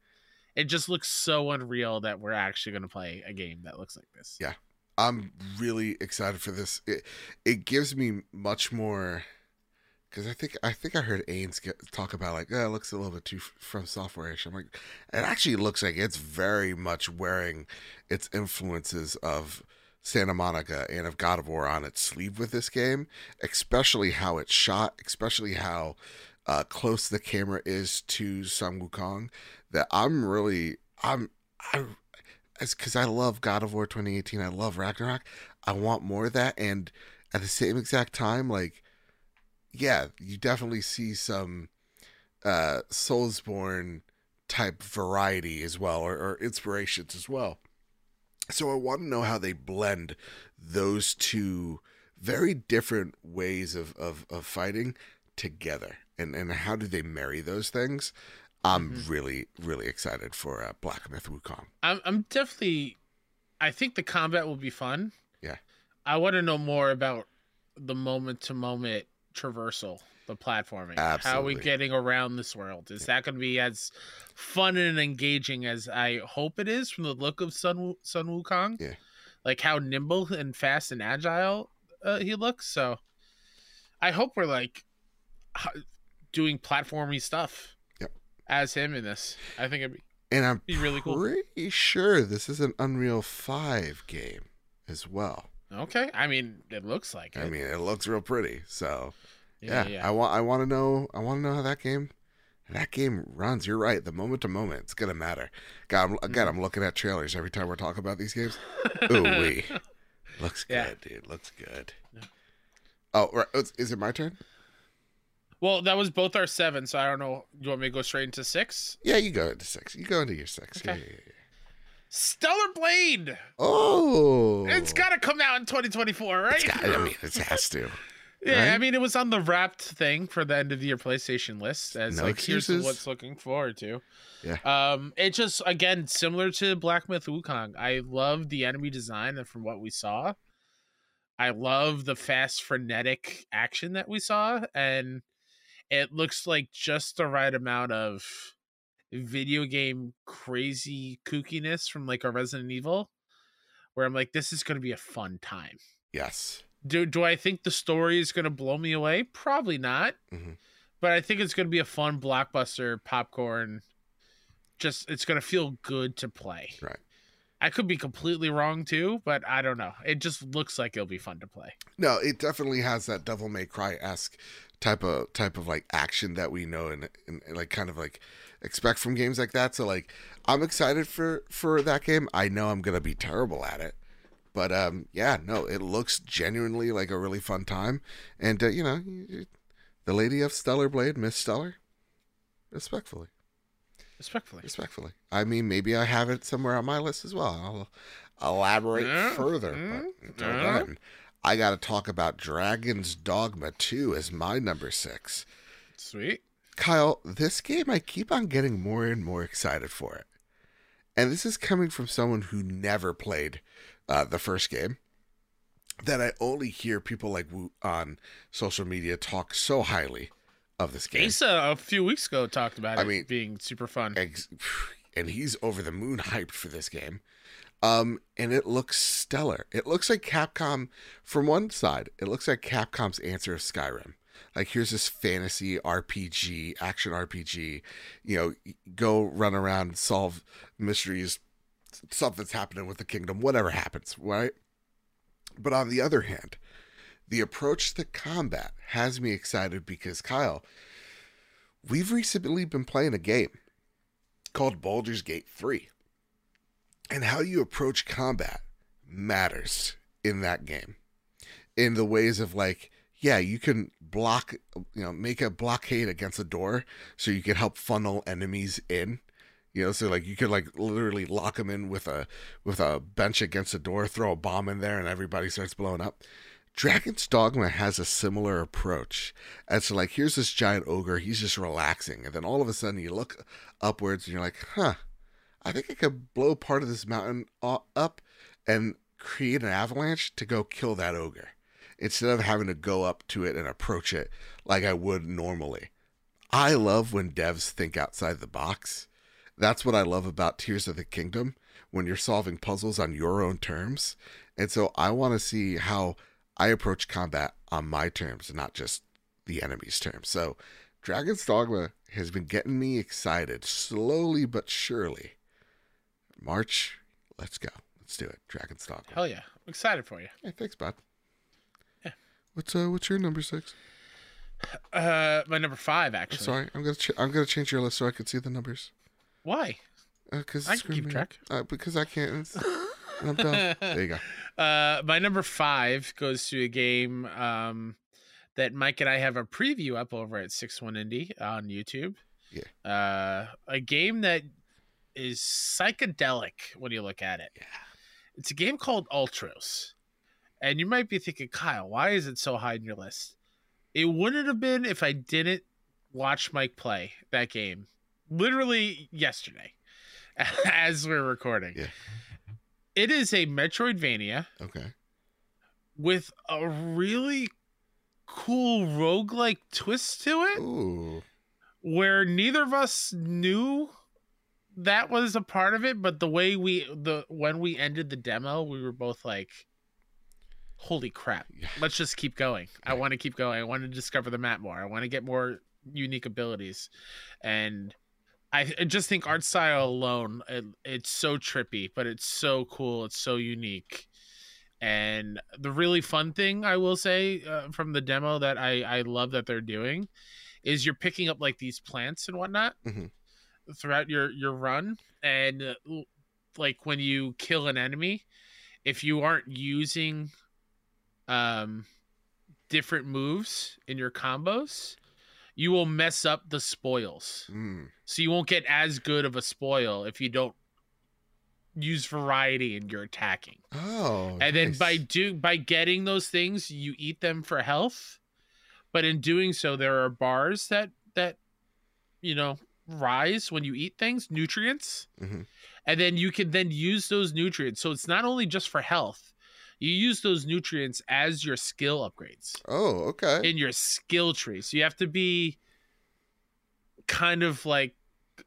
It just looks so unreal that we're actually going to play a game that looks like this. Yeah. I'm really excited for this. It it gives me much more because I think I think I heard Ains get, talk about like oh, it looks a little bit too f- FromSoftware-ish. I'm like, it actually looks like it's very much wearing its influences of Santa Monica and of God of War on its sleeve with this game, especially how it's shot, especially how uh, close the camera is to Sun Wukong. That I'm really I'm I it's because I love God of War 2018. I love Ragnarok. I want more of that. And at the same exact time, like, yeah, you definitely see some uh Soulsborne type variety as well, or, or inspirations as well. So I want to know how they blend those two very different ways of, of, of fighting together. And, and how do they marry those things? I'm Mhm. really, really excited for uh, Black Myth Wukong. I'm I'm definitely I think the combat will be fun. Yeah. I want to know more about the moment to moment traversal, the platforming. How are we getting around this world? Is that going to be as fun and engaging as I hope it is from the look of Sun Sun Wukong? Yeah. Like how nimble and fast and agile uh, he looks. So I hope we're like doing platformy stuff. Yep. As him in this, I think it'd be And I'm Be really cool. pretty sure this is an Unreal 5 game as well. okay. I mean, it looks like it. I mean, it looks real pretty. So, yeah, yeah, yeah. I want I want to know I want to know how that game that game runs. You're right. The moment to moment, it's going to matter. God, I'm, again, Mm-hmm. I'm looking at trailers every time we're talking about these games. Ooh, wee. Looks good, Yeah. dude. Looks good. Yeah. Oh, right. Is- Is it my turn? Well, that was both our seven, so I don't know. Do You want me to go straight into six? Yeah, you go into six. You go into your six. Okay. Yeah. Stellar Blade. Oh, It's got to come out in 2024, right? I mean, it has to. yeah, I mean, it was on the wrapped thing for the end of the year PlayStation list as No like here's what's looking forward to. Yeah. Um, it just again similar to Black Myth Wukong. I love the enemy design and from what we saw. I love the fast frenetic action that we saw and it looks like just the right amount of video game crazy kookiness from like a Resident Evil where I'm like this is going to be a fun time. Yes. Do do I think the story is going to blow me away? Probably not. Mhm. But I think it's going to be a fun blockbuster popcorn. Just it's going to feel good to play. Right. I could be completely wrong too, but I don't know. It just looks like it'll be fun to play. No, it definitely has that Devil May Cry esque type of type of like action that we know and, and, and like kind of like expect from games like that. So like I'm excited for for that game. I know I'm gonna be terrible at it, but um yeah, no, it looks genuinely like a really fun time. And uh, you know, the lady of Stellar Blade, Miss Stellar, respectfully, Respectfully. respectfully. I mean, maybe I have it somewhere on my list as well. I'll elaborate Yeah, further, mm, but until yeah. then. I got to talk about Dragon's Dogma 2 as my number six. Sweet. Kyle, this game, I keep on getting more and more excited for it. And this is coming from someone who never played uh, the first game. That I only hear people like on social media talk so highly of this game. Asa a few weeks ago talked about I it mean- being super fun. Ex- and he's over the moon hyped for this game. Um, and it looks stellar. It looks like Capcom, from one side, it looks like Capcom's answer of Skyrim. Like here's this fantasy RPG, action RPG. You know, go run around, solve mysteries, something's happening with the kingdom, whatever happens, right? But on the other hand, the approach to combat has me excited because Kyle, we've recently been playing a game called Baldur's Gate 3. And how you approach combat matters in that game. In the ways of like, yeah, you can block, you know, make a blockade against a door so you can help funnel enemies in. You know, so like you could like literally lock them in with a with a bench against a door, throw a bomb in there, and everybody starts blowing up. Dragon's Dogma has a similar approach. And so like, here's this giant ogre, he's just relaxing, and then all of a sudden you look upwards and you're like, huh, I think I could blow part of this mountain up and create an avalanche to go kill that ogre instead of having to go up to it and approach it like I would normally. I love when devs think outside the box. That's what I love about Tears of the Kingdom when you're solving puzzles on your own terms. And so I want to see how I approach combat on my terms, not just the enemy's terms. So Dragon's Dogma has been getting me excited slowly but surely. March, let's go. Let's do it. Dragon's Dogma. Hell yeah. I'm excited for you. Hey, thanks, bud. Yeah. What's uh what's your number six? Uh my number five actually. Sorry. I'm gonna ch- I'm gonna change your list so I can see the numbers. Why? Because I can keep track. Uh, because I can't. I'm done. There you go. Uh, my number five goes to a game um, that Mike and I have a preview up over at Six One Indie on YouTube. Yeah. Uh, a game that is psychedelic when you look at it. Yeah. It's a game called Ultros, and you might be thinking, Kyle, why is it so high in your list? It wouldn't have been if I didn't watch Mike play that game literally yesterday as we're recording. Yeah. It is a Metroidvania Okay. with a really cool roguelike twist to it Ooh. where neither of us knew that was a part of it but the way we the when we ended the demo we were both like holy crap let's just keep going i want to keep going i want to discover the map more i want to get more unique abilities and I, just think art style alone it, it's so trippy but it's so cool it's so unique and the really fun thing i will say uh, from the demo that i i love that they're doing is you're picking up like these plants and whatnot Mhm. throughout your your run and uh, like when you kill an enemy if you aren't using um different moves in your combos you will mess up the spoils Mm. so you won't get as good of a spoil if you don't use variety in your attacking Oh. and then by do by getting those things you eat them for health but in doing so there are bars that that you know rise when you eat things nutrients Mhm. and then you can then use those nutrients so it's not only just for health you use those nutrients as your skill upgrades Oh, okay. in your skill tree. So you have to be kind of like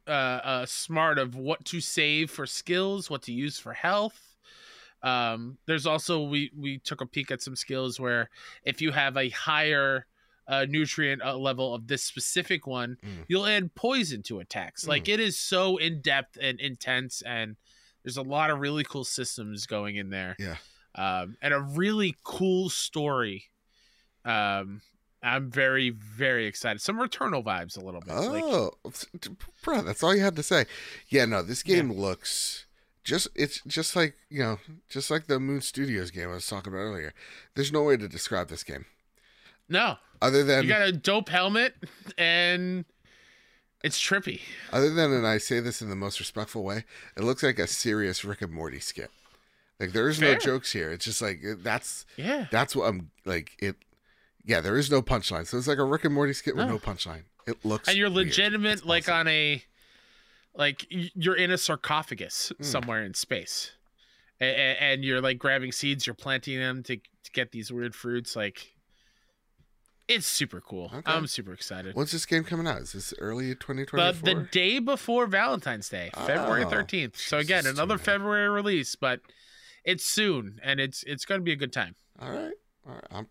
uh, uh smart of what to save for skills, what to use for health. Um there's also we we took a peek at some skills where if you have a higher uh, nutrient uh, level of this specific one, Mm. you'll add poison to attacks. Like it is so in depth and intense, and there's a lot of really cool systems going in there. Yeah. Um, and a really cool story. Um, I'm very very excited. Some Returnal vibes a little bit. Like, Oh, bro, that's all you had to say. Yeah, no, this game looks just it's just like you know, just like the Moon Studios game I was talking about earlier. There's no way to describe this game no, other than you got a dope helmet, and it's trippy. other than, and I say this in the most respectful way, it looks like a serious Rick and Morty skit. Like there is no jokes here. It's just like that's Yeah, that's what I'm like. It, yeah, there is no punchline. So it's like a Rick and Morty skit with No. no punchline. It looks and you're legitimate, like on a, like you're in a sarcophagus Mm. somewhere in space, and, and you're like grabbing seeds, you're planting them to to get these weird fruits. Like, it's super cool. Okay. I'm super excited. When's this game coming out? Is this early 2024? But the day before Valentine's Day, February Oh, 13th. So again, another. February release, but it's soon and it's it's going to be a good time. All right. All right. I'm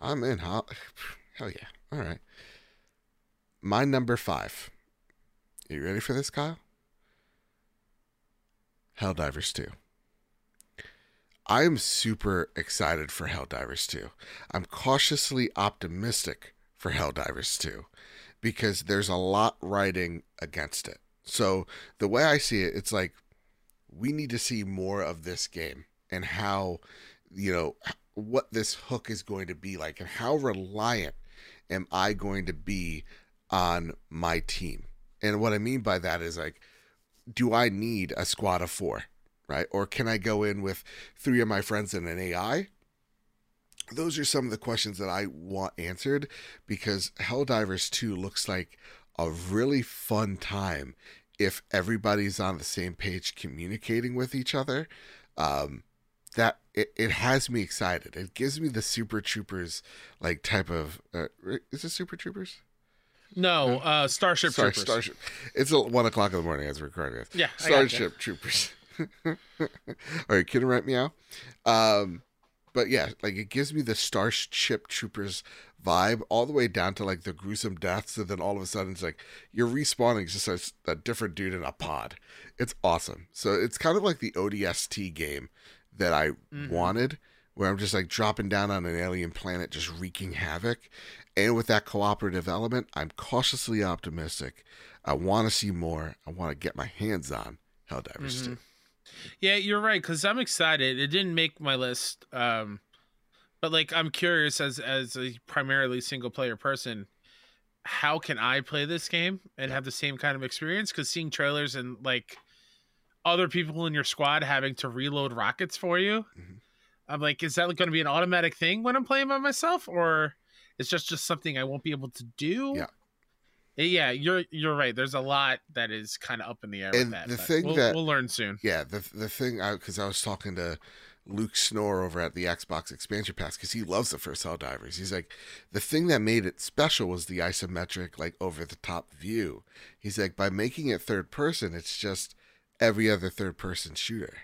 I'm in. Hell, hell yeah. All right. My number five. Are you ready for this, Kyle? Helldivers 2. I am super excited for Helldivers 2. I'm cautiously optimistic for Helldivers 2 because there's a lot writing against it. So the way I see it, it's like we need to see more of this game and how, you know, what this hook is going to be like and how reliant am I going to be on my team. And what I mean by that is like, do I need a squad of four, right? Or can I go in with three of my friends and an AI? Those are some of the questions that I want answered because Helldivers 2 looks like a really fun time if everybody's on the same page communicating with each other. Um, that it, it has me excited. It gives me the Super Troopers like type of uh, is it Super Troopers? No, uh, Starship Sorry, Troopers. Starship. It's a, one o'clock in the morning as we're recording this. Yeah. Starship Troopers. All right, kidding right meow. Um, but yeah, like it gives me the Starship Troopers vibe all the way down to like the gruesome deaths, and then all of a sudden it's like you're respawning just as a different dude in a pod. It's awesome. So it's kind of like the ODST game that I Mhm. wanted, where I'm just like dropping down on an alien planet, just wreaking havoc. And with that cooperative element, I'm cautiously optimistic. I want to see more. I want to get my hands on Helldivers Mhm. 2. Yeah, you're right because I'm excited. It didn't make my list, um, but like I'm curious as as a primarily single player person, how can I play this game and have the same kind of experience? Because seeing trailers and like other people in your squad having to reload rockets for you, Mhm. I'm like, is that going to be an automatic thing when I'm playing by myself, or it's just just something I won't be able to do? Yeah. Yeah, you're you're right. There's a lot that is kind of up in the air with And that. the thing we'll, that- we'll learn soon. Yeah, the the thing I because I was talking to Luke Snore over at the Xbox Expansion Pass because he loves the first Helldivers. He's like, the thing that made it special was the isometric, like over the top view. He's like, by making it third person, it's just every other third person shooter.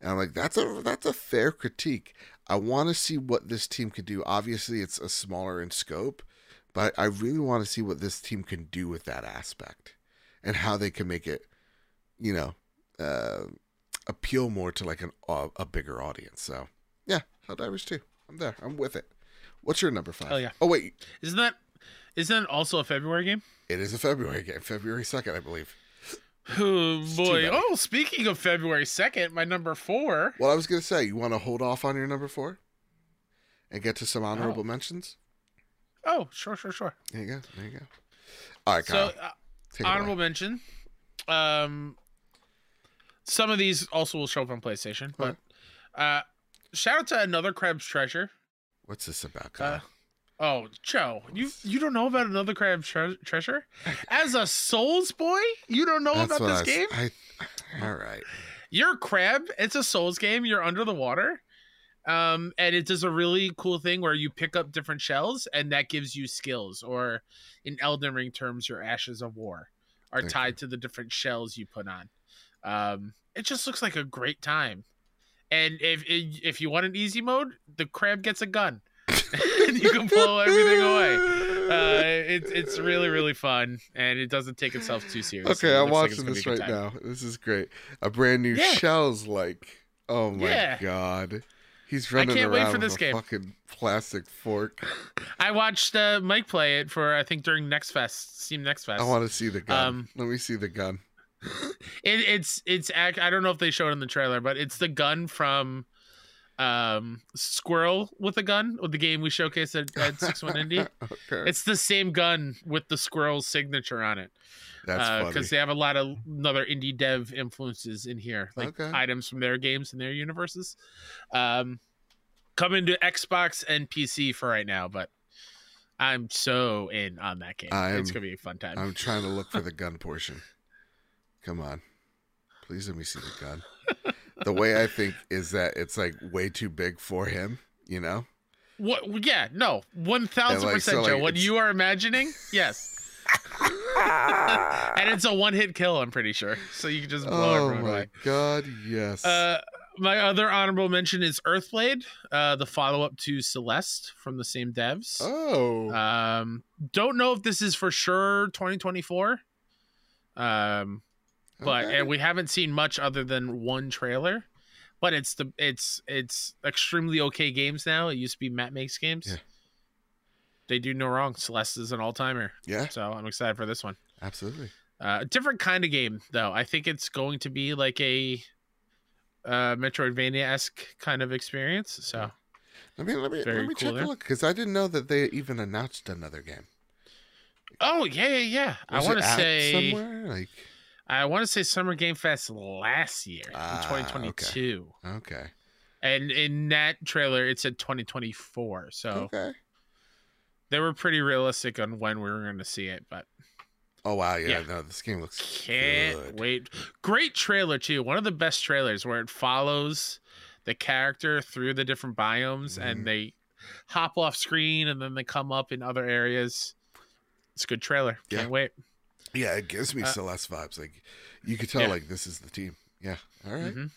And I'm like, that's a that's a fair critique. I want to see what this team could do. Obviously, it's a smaller in scope, but I really want to see what this team can do with that aspect and how they can make it, you know, uh, appeal more to like an uh, a bigger audience. So yeah, Helldivers 2. I'm there. I'm with it. What's your number five? Hell yeah. Oh wait, Isn't that isn't that also a February game? it is a February game, February second, I believe. Oh boy! Oh, speaking of February second, my number four. Well, I was gonna say, you want to hold off on your number four, and get to some honorable Oh. mentions. Oh, sure, sure, sure. There you go. There you go. All right, So, uh, honorable mention. Um, some of these also will show up on PlayStation, but uh, shout out to another Crab's Treasure. What's this about, Kyle? Uh, oh, Joe, you you don't know about another Crab's tre- Treasure? As a Souls boy, you don't know about this I game? I, all right. You're a crab. It's a Souls game. You're under the water. Um, and it does a really cool thing where you pick up different shells and that gives you skills, or in Elden Ring terms, your ashes of war are Thank tied to the different shells you put on. Um, it just looks like a great time. And if if you want an easy mode, the crab gets a gun, and you can blow everything away. Uh, it's it's really really fun, and it doesn't take itself too seriously. Okay, It I'm looks like watching this right time. now. This is great. A brand new Yeah. shells like. Oh my Yeah. god. He's running can't wait for this game. fucking plastic fork. I watched uh, Mike play it for I think during Next Fest, Steam Next Fest. I want to see the gun. Um, Let me see the gun. it, it's it's I don't know if they showed it in the trailer, but it's the gun from um Squirrel with a gun with the game we showcased at, at Six One Indie. okay. It's the same gun with the Squirrel's signature on it. That's because they have a lot of another indie dev influences in here, like Okay. items from their games and their universes. Um, coming to Xbox and PC for right now, but I'm so in on that game. I'm- it's gonna be a fun time. I'm trying to look for the gun portion. Come on. Please let me see the gun. the way I think is that it's like way too big for him, you know? What? Yeah, no, one thousand And, like, so, percent, Joe. What you are imagining, yes. and it's a one-hit kill. I'm pretty sure, so you can just blow oh everyone away. Oh my god, yes. Uh, my other honorable mention is Earthblade, uh, the follow-up to Celeste from the same devs. oh. Um, don't know if this is for sure 2024. Um, but okay. and we haven't seen much other than one trailer. But it's the it's it's extremely okay games now. It used to be Matt makes games. Yeah. They do no wrong. Celeste is an all timer, yeah, so I'm excited for this one. absolutely. Uh, a different kind of game though. I think it's going to be like a uh, Metroidvania esque kind of experience. So Let me let me Very let me cool check there. a look because I didn't know that they even announced another game. Oh yeah, yeah, yeah. I want to say somewhere like I want to say Summer Game Fest last year Ah, in 2022. okay And in that trailer it said 2024. So okay. They were pretty realistic on when we were going to see it, but Oh wow, yeah, Yeah. no, this game looks can't good. wait. Great trailer too. One of the best trailers where it follows the character through the different biomes Mhm. and they hop off screen and then they come up in other areas. It's a good trailer. Can't Yeah. wait. Yeah, it gives me Uh, Celeste vibes. Like you could tell, Yeah. like this is the team. Yeah, all right. Mhm.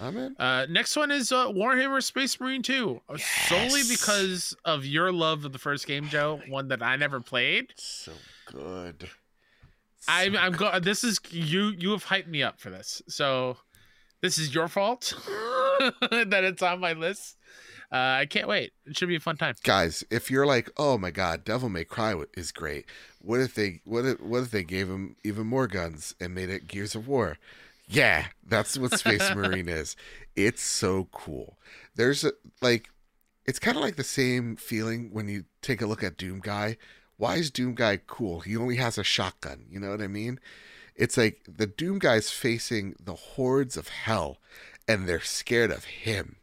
I'm in. Uh, next one is uh, Warhammer Space Marine 2. uh, Solely because of your love of the first game, Joe, one that I never played. So good. I'm, So I'm go. This is you. You have hyped me up for this, so this is your fault that it's on my list. Uh, I can't wait. It should be a fun time. guys if you're like oh my god devil may cry is great what if they what if, what if they gave him even more guns and made it gears of war yeah that's what space marine is. It's so cool. There's a like it's kind of like the same feeling when you take a look at doom guy. Why is doom guy cool? He only has a shotgun you know what i mean? It's like the doom guy's facing the hordes of hell and they're scared of him.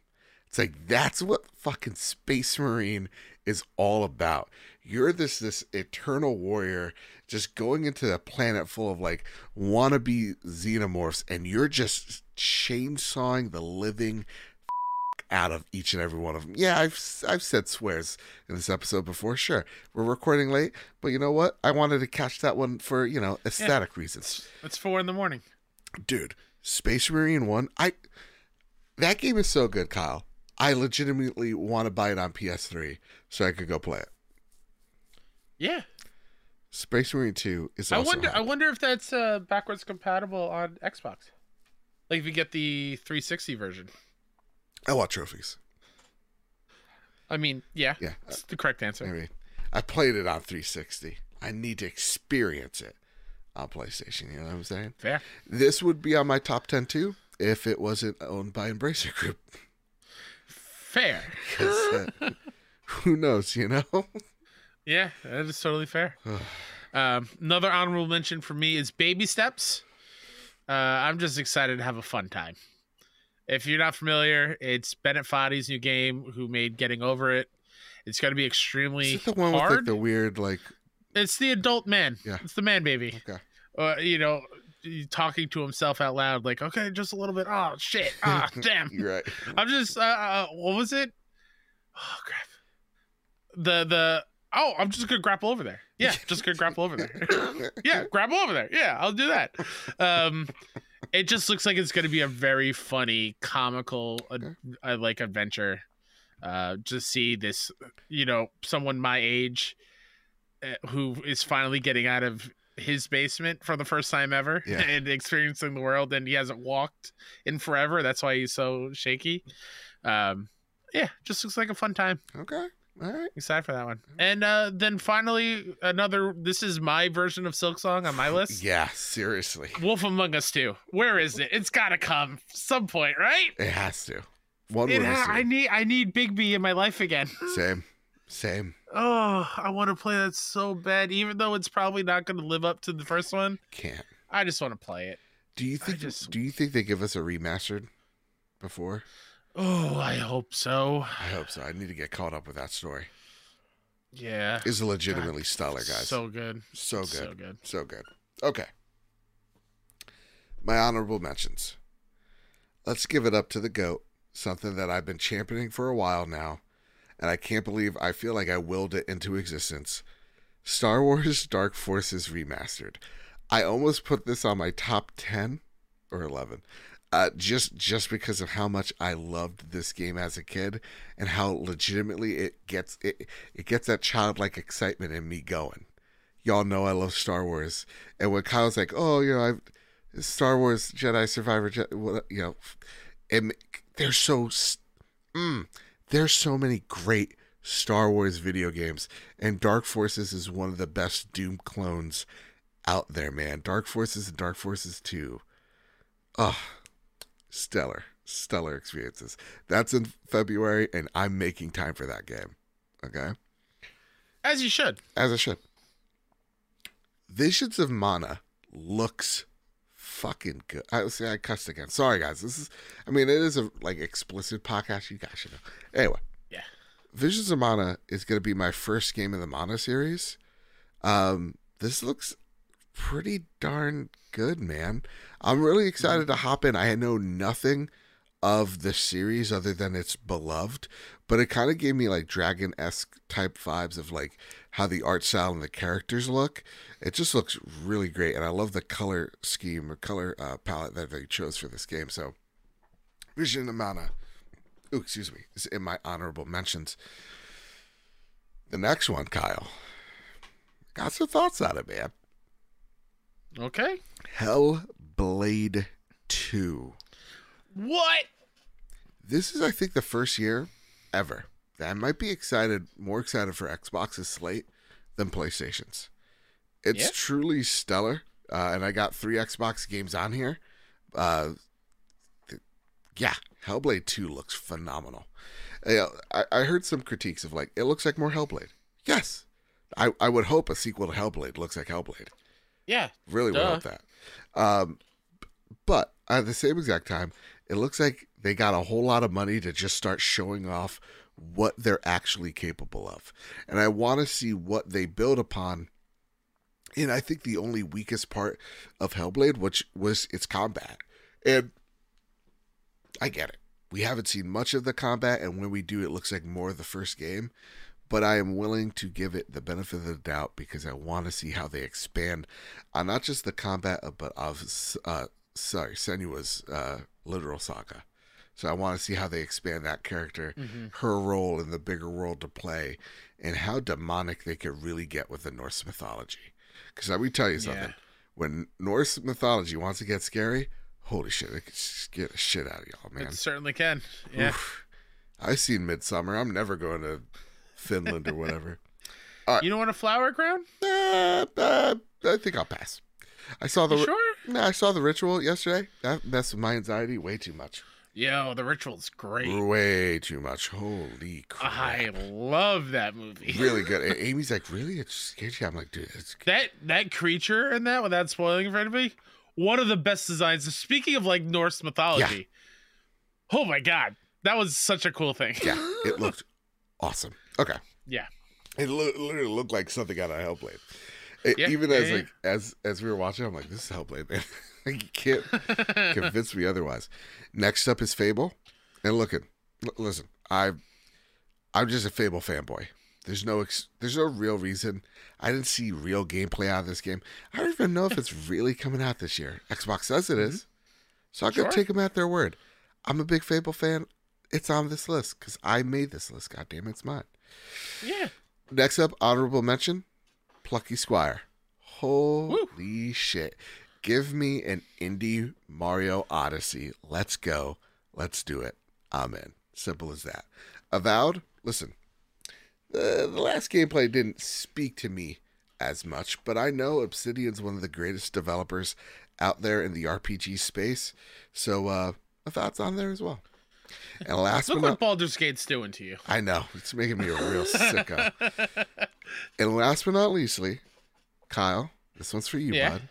It's like that's what fucking Space Marine is all about. You're this this eternal warrior just going into a planet full of like wannabe xenomorphs, and you're just chainsawing the living out of each and every one of them. Yeah, I've I've said swears in this episode before. Sure, we're recording late, but you know what? I wanted to catch that one for you know aesthetic reasons It's four in the morning. dude space marine one i that game is so good kyle i legitimately want to buy it on ps3 so i could go play it Yeah, space marine 2 is I wonder. I wonder if that's uh, backwards compatible on Xbox. Like if you get the 360 version. i want trophies I mean, yeah, yeah it's the correct answer. i mean i played it on 360 i need to experience it on playstation you know what i'm saying Fair. this would be on my top 10 too if it wasn't owned by embracer group Fair. uh, who knows you know Yeah, that is totally fair. um, another honorable mention for me is Baby Steps. Uh, I'm just excited to have a fun time. If you're not familiar, it's Bennett Foddy's new game, who made Getting Over It. It's going to be extremely is the one with like the weird like It's the adult man. Yeah. It's the man baby. Okay. Uh, you know, talking to himself out loud, like, okay, just a little bit. Oh shit. Ah, damn. you're right I'm just. Uh, uh, what was it? Oh crap. The the. Oh, I'm just gonna grapple over there. Yeah, just gonna grapple over there. yeah, grapple over there. Yeah, I'll do that. Um, it just looks like it's gonna be a very funny, comical, uh, uh, like adventure. Uh, to see this, you know, someone my age, uh, who is finally getting out of his basement for the first time ever Yeah. and experiencing the world, and he hasn't walked in forever. That's why he's so shaky. Um, yeah, just looks like a fun time. okay all right Excited for that one. And uh, then finally, another. This is my version of Silksong on my list. Yeah, seriously. Wolf Among Us 2. Where is it? It's got to come some point, right? It has to. One It ha- I need I need Bigby in my life again. Same. Same. Oh, I want to play that so bad, even though it's probably not going to live up to the first one. Can't. I just want to play it. Do you think just- do you think they give us a remastered before? Oh, I hope so. I hope so. I need to get caught up with that story. Yeah. It's legitimately stellar, guys. So good. so good. So good. So good. Okay. My honorable mentions. Let's give it up to the GOAT, something that I've been championing for a while now, and I can't believe I feel like I willed it into existence. Star Wars Dark Forces Remastered. I almost put this on my top 10 or 11. Uh, just just because of how much I loved this game as a kid and how legitimately it gets it it gets that childlike excitement in me going y'all know I love Star Wars. And when Kyle's like, "Oh, you know, I've Star Wars Jedi Survivor, Je- what, you know," and there's so mm, there's so many great Star Wars video games, and Dark Forces is one of the best Doom clones out there, man. Dark Forces and Dark Forces 2. Oh, stellar, stellar experiences. That's in February, and I'm making time for that game. Okay? As you should. As I should. Visions of Mana looks fucking good. I say I cussed again. Sorry, guys. This is, I mean, it is a like explicit podcast. You guys should know. Anyway, Yeah. Visions of Mana is going to be my first game in the Mana series. Um, this looks pretty darn good, man. I'm really excited to hop in. I know nothing of the series other than it's beloved, but it kind of gave me like Dragon esque type vibes of like how the art style and the characters look. It just looks really great, and I love the color scheme or color uh, palette that they chose for this game. So, Vision of Mana, ooh, excuse me, is in my honorable mentions. The next one, Kyle, got some thoughts on it, man. Okay. Hellblade 2. What? This is, I think, the first year ever that I might be excited, more excited for Xbox's slate than PlayStation's. It's Yeah. truly stellar, uh, and I got three Xbox games on here. Uh, th- yeah, Hellblade 2 looks phenomenal. Uh, I, I heard some critiques of like, it looks like more Hellblade. Yes. I, I would hope a sequel to Hellblade looks like Hellblade. Yeah. Really Duh. hope that. Um, but at the same exact time, it looks like they got a whole lot of money to just start showing off what they're actually capable of. And I want to see what they build upon. And I think the only weakest part of Hellblade, which was its combat. And I get it. We haven't seen much of the combat, and when we do, it looks like more of the first game. But I am willing to give it the benefit of the doubt because I want to see how they expand on not just the combat, uh, but of uh, sorry, Senua's uh, literal saga. So I want to see how they expand that character, her role in the bigger world to play, and how demonic they could really get with the Norse mythology. Because let me tell you something: Yeah. when Norse mythology wants to get scary, holy shit, it can scare the shit out of y'all, man. It certainly can. Yeah. Oof. I've seen Midsummer. I'm never going to Finland or whatever. You don't want a flower crown? Uh, uh, I think I'll pass. I saw the sure? Nah, I saw the ritual yesterday. That messed with my anxiety way too much. Yo, the ritual's great. Way too much. Holy crap. I love that movie. really good. And Amy's like, really? It scared you? I'm like, dude, it's That that creature in that, without spoiling for anybody, one of the best designs. Speaking of like Norse mythology, oh my god, that was such a cool thing. yeah, it looked awesome. Okay. Yeah. It lo- literally looked like something out of Hellblade. It- Yeah, even yeah, as yeah. like as as we were watching, I'm like, this is Hellblade, man. like, you can't convince me otherwise. Next up is Fable, and look at l- listen, I I'm just a Fable fanboy. There's no ex- there's no real reason. I didn't see real gameplay out of this game. I don't even know if it's really coming out this year. Xbox says it mm-hmm. is, so I'm gonna take them at their word. I'm a big Fable fan. It's on this list because I made this list. God damn it's mine. Yeah. Next up, honorable mention, Plucky Squire. Holy shit. Give me an indie Mario Odyssey. Let's go. Let's do it. I'm. Simple as that. Avowed, listen, the, the last gameplay didn't speak to me as much, but I know Obsidian's one of the greatest developers out there in the RPG space. So, uh, my thoughts on there as well. And last Look but not what Baldur's Gate's doing to you. I know. It's making me a real sicko. and last but not leastly, Kyle, this one's for you, Yeah. bud.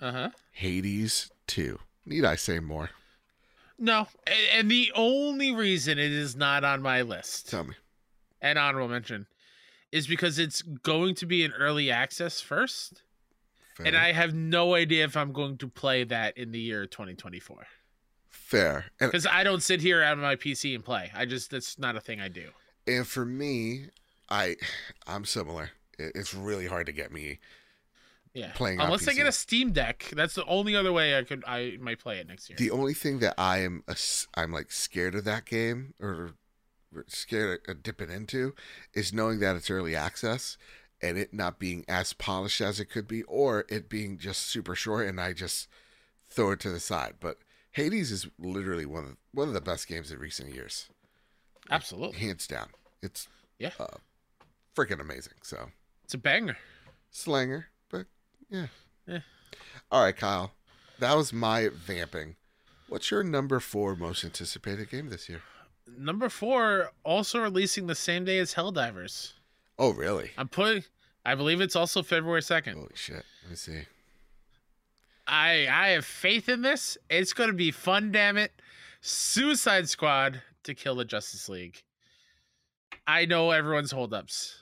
Uh huh. Hades 2. Need I say more? No, and the only reason it is not on my list Tell me. and honorable mention is because it's going to be an early access first, and I have no idea if I'm going to play that in the year 2024 Fair. Because I don't sit here on my PC and play. I just that's not a thing I do. and for me, I I'm similar. It, it's really hard to get me. Yeah, Playing unless I get a Steam Deck. That's the only other way I could I might play it next year. The only thing that I am a I'm like scared of that game or scared of uh, dipping into is knowing that it's early access and it not being as polished as it could be or it being just super short and I just throw it to the side. But Hades is literally one of one of the best games in recent years, Absolutely, hands down. It's yeah, freaking amazing. So it's a banger. slanger, but yeah, Eh. All right, Kyle. That was my vamping. What's your number four most anticipated game this year? Number four, also releasing the same day as Helldivers. Oh, really? I'm putting. I believe it's also February second. Holy shit! Let me see. I I have faith in this. It's going to be fun. Damn it! Suicide Squad to kill the Justice League. I know everyone's holdups.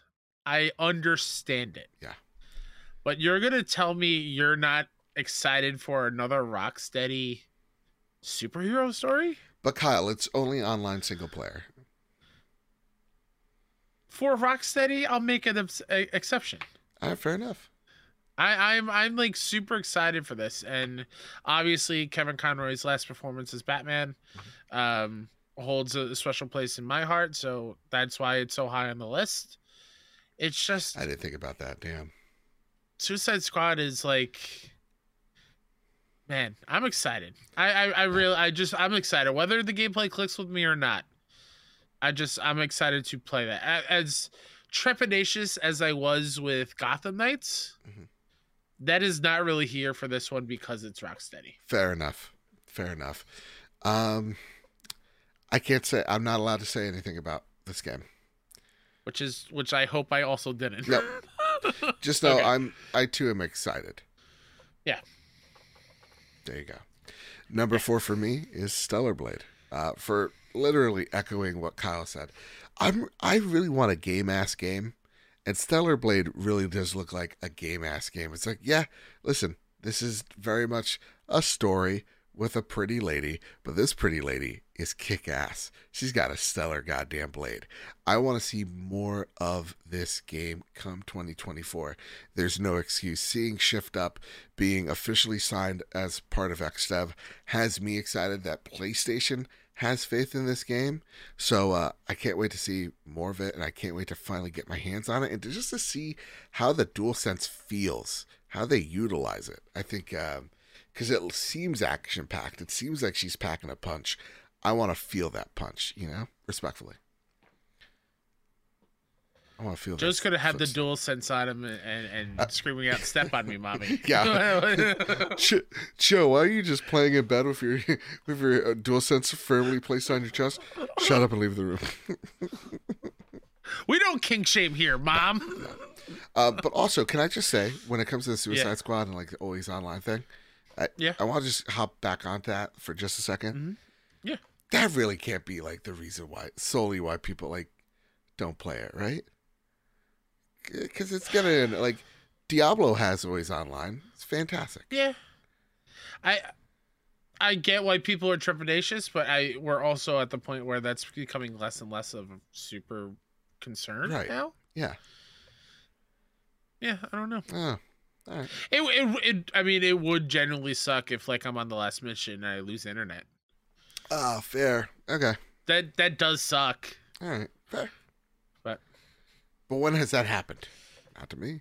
I understand it. Yeah. But you're gonna tell me you're not excited for another Rocksteady superhero story? But Kyle, it's only online single player. For Rocksteady, I'll make an ex- exception. All right, fair enough. I, I'm I'm like super excited for this, and obviously Kevin Conroy's last performance as Batman um, holds a special place in my heart, so that's why it's so high on the list. It's just I didn't think about that. Damn. Suicide Squad is like, man, I'm excited. I I, I really I just I'm excited whether the gameplay clicks with me or not. I just I'm excited to play that as trepidatious as I was with Gotham Knights. Mhm. That is not really here for this one because it's Rocksteady. Fair enough. Fair enough. Um, I can't say. I'm not allowed to say anything about this game. which is which I hope I also didn't. Yep. Just know Okay. I'm. I too am excited. Yeah. There you go. Number four for me is Stellar Blade. Uh, for literally echoing what Kyle said, I'm. I really want a game ass game, and Stellar Blade really does look like a game ass game. It's like, yeah, listen, this is very much a story with a pretty lady, but this pretty lady is kick ass. She's got a stellar goddamn blade. I want to see more of this game come 2024. There's no excuse. Seeing Shift Up being officially signed as part of XDev has me excited that PlayStation has faith in this game. So uh, I can't wait to see more of it, and I can't wait to finally get my hands on it and to just to see how the DualSense feels, how they utilize it. I think because it seems action packed. It seems like she's packing a punch. I want to feel that punch, you know, respectfully. I want to feel. Joe's gonna have the DualSense on him and, and, and screaming out "Step on me, mommy!" Yeah. Joe, why are you just playing in bed with your with your uh, DualSense firmly placed on your chest? Shut up and leave the room. we don't kink shame here, mom. Uh, but also, can I just say, when it comes to the Suicide Yeah. Squad and like the always online thing, I, Yeah. I want to just hop back onto that for just a 2nd Mhm. Yeah. that really can't be like the reason why solely why people like don't play it, right? Because it's gonna like Diablo has always online. It's fantastic. Yeah, I I get why people are trepidatious, but I we're also at the point where that's becoming less and less of a super concern Right. now. Yeah. Yeah, I don't know. Oh, all right. It, it it I mean it would generally suck if like I'm on the last mission and I lose internet. Ah, fair. Okay. That that does suck. All right. Fair. But when has that happened? Not to me.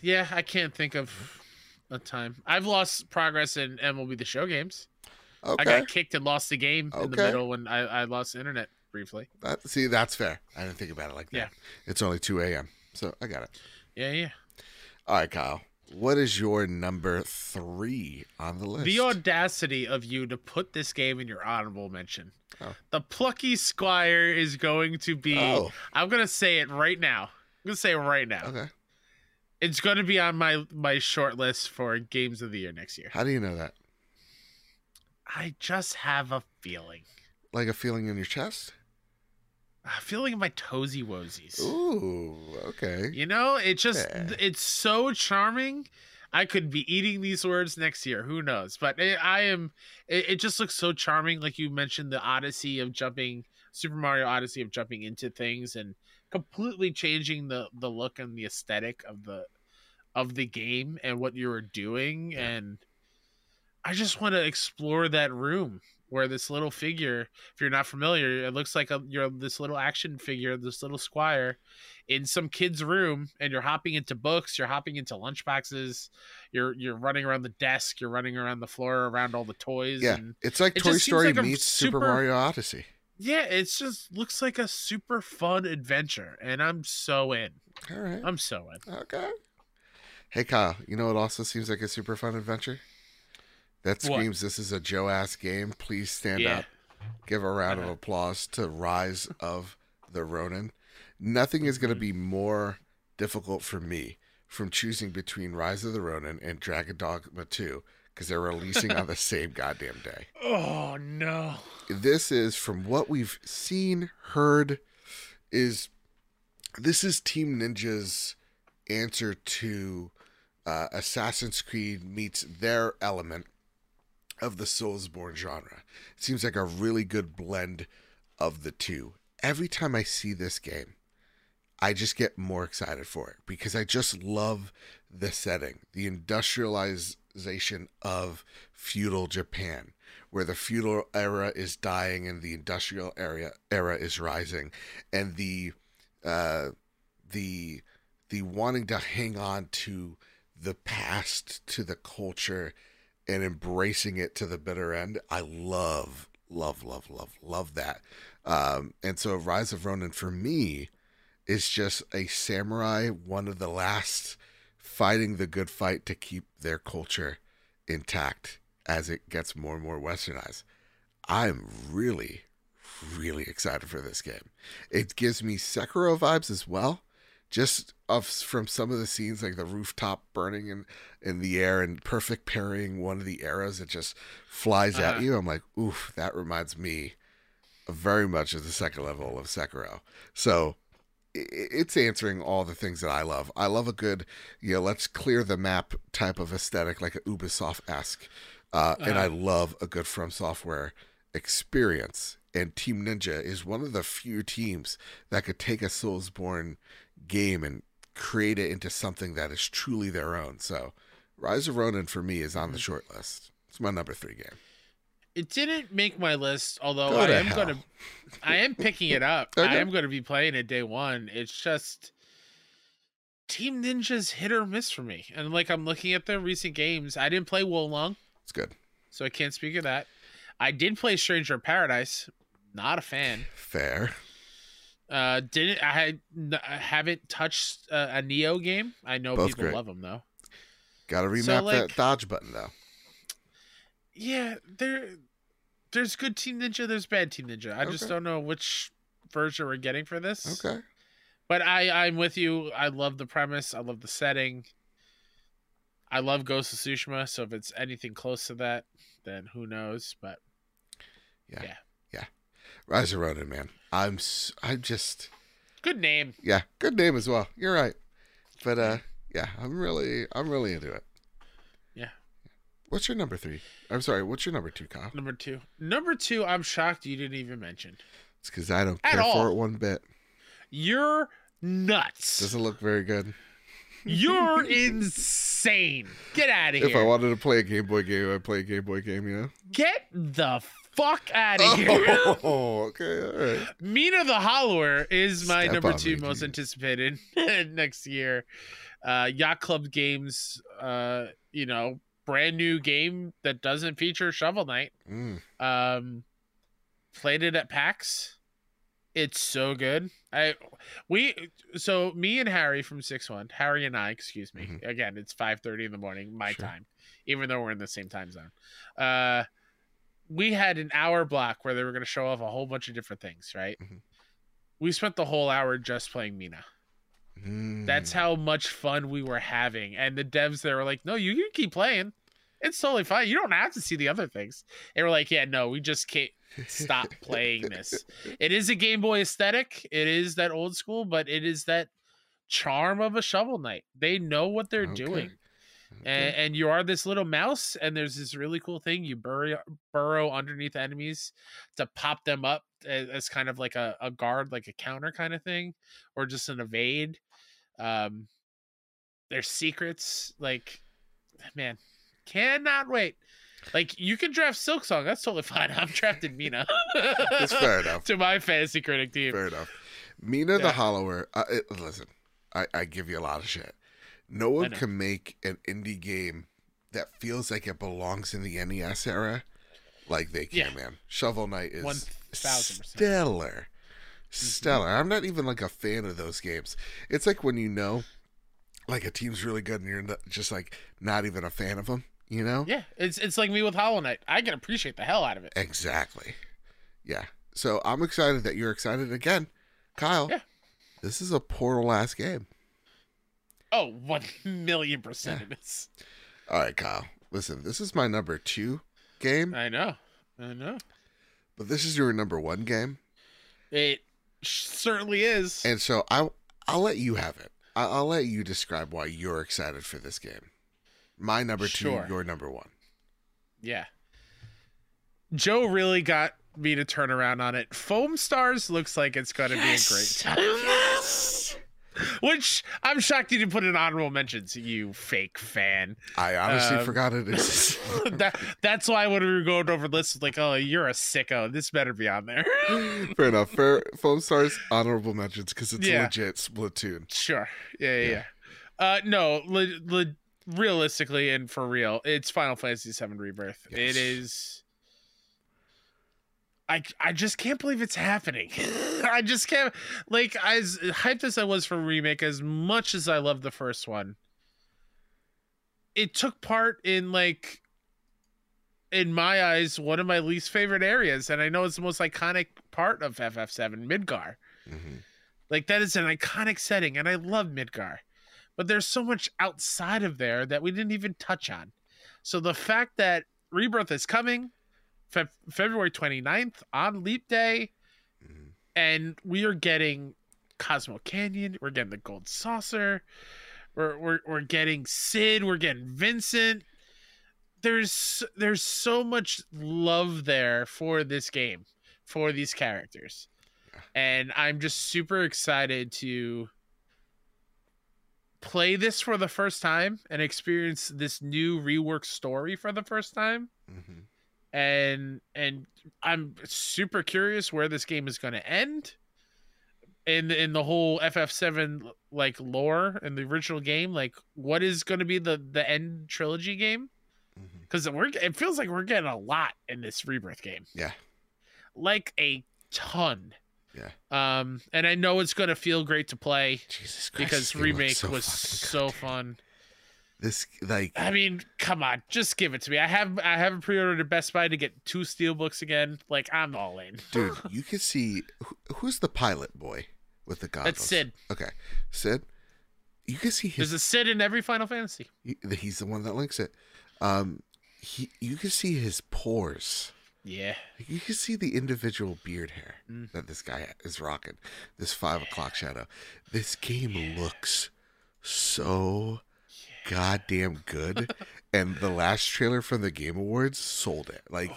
yeah, I can't think of a time. I've lost progress in MLB the Show games. Okay. I got kicked and lost the game in the middle when I, I lost internet briefly. That, see, that's fair. I didn't think about it like that. Yeah. It's only 2 a.m. So I got it. Yeah, yeah. All right, Kyle. What is your number three on the list? The audacity of you to put this game in your honorable mention. Oh. The plucky squire is going to be. Oh. I'm gonna say it right now. I'm gonna say it right now. Okay. It's gonna be on my my short list for games of the year next year. How do you know that? I just have a feeling. Like a feeling in your chest? A feeling in my toesy woesies. Ooh, okay. You know, it just Yeah. it's so charming. I could be eating these words next year. Who knows? But it, I am. It, it just looks so charming. Like you mentioned, the Odyssey of jumping, Super Mario Odyssey of jumping into things and completely changing the the look and the aesthetic of the of the game and what you were doing. And I just want to explore that room where this little figure, if you're not familiar, it looks like a, you're this little action figure, this little squire in some kid's room and you're hopping into books, you're hopping into lunchboxes, you're you're running around the desk, you're running around the floor around all the toys Yeah. and It's like It Toy Story like meets Super super- Mario Odyssey. yeah, it's just looks like a super fun adventure and I'm so in. All right. I'm so in. Okay. Hey Kyle, you know it also seems like a super fun adventure? That What? screams this is a Joe ass game. Please stand Yeah. up. Give a round of Uh-huh. applause to Rise of the Ronin. Nothing is going to Mhm. be more difficult for me from choosing between Rise of the Ronin and Dragon Dogma 2 because they're releasing on the same goddamn day. Oh no. This is from what we've seen, heard, is this is Team Ninja's answer to uh, Assassin's Creed meets their element of the Soulsborne genre. It seems like a really good blend of the two. Every time I see this game, I just get more excited for it because I just love the setting, the industrialization of feudal Japan, where the feudal era is dying and the industrial area era is rising, and the uh, the the wanting to hang on to the past, to the culture, and embracing it to the bitter end. I love, love, love, love, love that. Um, and so, Rise of Ronin for me is just a samurai, one of the last fighting the good fight to keep their culture intact as it gets more and more westernized. I'm really, really excited for this game. It gives me Sekiro vibes as well, just of from some of the scenes like the rooftop burning in in the air and perfect parrying one of the arrows that just flies at Uh-huh. you. I'm like, oof, that reminds me very much of the second level of Sekiro. So it's answering all the things that I love. I love a good, you know, let's clear the map type of aesthetic, like a Ubisoft esque. Uh, and I love a good FromSoftware experience. And Team Ninja is one of the few teams that could take a Soulsborne game and create it into something that is truly their own. So, Rise of Ronin for me is on the mm. short list. It's my number three game. It didn't make my list, although Go I to am hell. gonna I am picking it up. Okay. I am gonna be playing it day one. It's just Team Ninja's hit or miss for me. And like I'm looking at their recent games. I didn't play Wo Long, It's good. so I can't speak of that. I did play Stranger Paradise. Not a fan. Fair. Uh, didn't I, I haven't touched uh, a Nioh game. I know Both people great. love them though. Got to remap So, that dodge button though. Yeah, there, there's good Team Ninja. There's bad Team Ninja. I just don't know which version we're getting for this. Okay. But I, I'm with you. I love the premise. I love the setting. I love Ghost of Tsushima. So if it's anything close to that, then who knows? But Rise of Ronin, man. I'm I'm just good name. yeah, good name as well. You're right. But uh yeah, I'm really I'm really into it. Yeah. What's your number 3? I'm sorry, what's your number 2, Kyle? Number two. Number two. I'm shocked you didn't even mention. It's cuz I don't At care all. for it one bit. You're nuts. Doesn't look very good. You're insane. Get out of here. If I wanted to play a Game Boy game, I'd play a Game Boy game, you know? Get the fuck out of here. Oh, okay, all right. Mina the Hollower is my Step number two me, most dude. anticipated next year. Uh, Yacht Club Games, uh, you know, brand new game that doesn't feature Shovel Knight. Mm, Um, played it at PAX. It's so good. I we so me and Harry from Six One, Harry and I, excuse me. Mhm. Again, it's five thirty in the morning, my Sure. time, even though we're in the same time zone. Uh, we had an hour block where they were going to show off a whole bunch of different things. Right. Mhm. We spent the whole hour just playing Mina. mm. That's how much fun we were having. And the devs they were like, "No, you can keep playing. It's totally fine. You don't have to see the other things." They were like, "Yeah, no, we just can't stop playing this." It is a Game Boy aesthetic. It is that old school, but it is that charm of a Shovel Knight. They know what they're Okay. doing. Okay. And, and you are this little mouse, and there's this really cool thing. You burrow, burrow underneath enemies to pop them up as, as kind of like a, a guard, like a counter kind of thing, or just an evade. Um, there's secrets. Like, man, cannot wait. Like, you can draft Silksong. That's totally fine. I'm drafting Mina. That's fair enough. to my fantasy critic team. Fair enough. Mina Yeah. the Hollower. Uh, it, listen, I, I give you a lot of shit. No one can make an indie game that feels like it belongs in the NES era, like they can, Yeah. man. Shovel Knight is 1000%. stellar, Mm-hmm. stellar. I'm not even like a fan of those games. It's like when you know like a team's really good and you're just like not even a fan of them. You know? Yeah, it's it's like me with Hollow Knight. I can appreciate the hell out of it. Exactly. Yeah. So I'm excited that you're excited again, Kyle. Yeah. This is a portal last game. Oh, one million percent it is. All right, Kyle. Listen, this is my number two game, I know. I know. but this is your number one game, It certainly is. and so I I'll let you have it. I- I'll let you describe why you're excited for this game. My number Sure. two, your number one. Yeah. Joe really got me to turn around on it. Foam Stars looks like it's going to be a great time. Which I'm shocked you didn't put an honorable mentions, you fake fan. I honestly Um, forgot it existed. that that's why when we were going over lists, like, oh, you're a sicko. This better be on there. Fair enough. Fair foam stars honorable mentions because it's Yeah. legit Splatoon. sure. Yeah, yeah. Yeah. yeah. Uh, no, le- le- realistically and for real, it's Final Fantasy VII Rebirth. Yes. It is. I, I just can't believe it's happening. I just can't like as hyped as I was for remake, as much as I love the first one. It took part in like in my eyes, one of my least favorite areas, and I know it's the most iconic part of FF7, Midgar. Mhm. Like that is an iconic setting, and I love Midgar. But there's so much outside of there that we didn't even touch on. So the fact that Rebirth is coming Fe- February 29th on Leap Day, Mhm. and we are getting Cosmo Canyon, we're getting the Gold Saucer, we're we're, we're getting Cid, we're getting Vincent. There's there's so much love there for this game, for these characters. And I'm just super excited to play this for the first time and experience this new rework story for the first time Mhm. And and I'm super curious where this game is going to end in in the whole FF7 like lore in the original game like what is going to be the the end trilogy game Mhm. cuz we're it feels like we're getting a lot in this rebirth game Yeah. like a ton Yeah. um and I know it's going to feel great to play Jesus Christ. because this game looks remake so was so fun This like I mean, come on, just give it to me. I have I have pre-ordered at Best Buy to get two steelbooks again. Like I'm all in. dude, you can see who, who's the pilot boy with the goggles. That's Cid. Okay, Cid. You can see his. There's a Cid in every Final Fantasy. he- He's the one that links it. Um, he. You can see his pores. Yeah. You can see the individual beard hair Mm. that this guy is rocking. This five o'clock shadow. This game looks so goddamn good. and the last trailer from the Game Awards sold it. Like,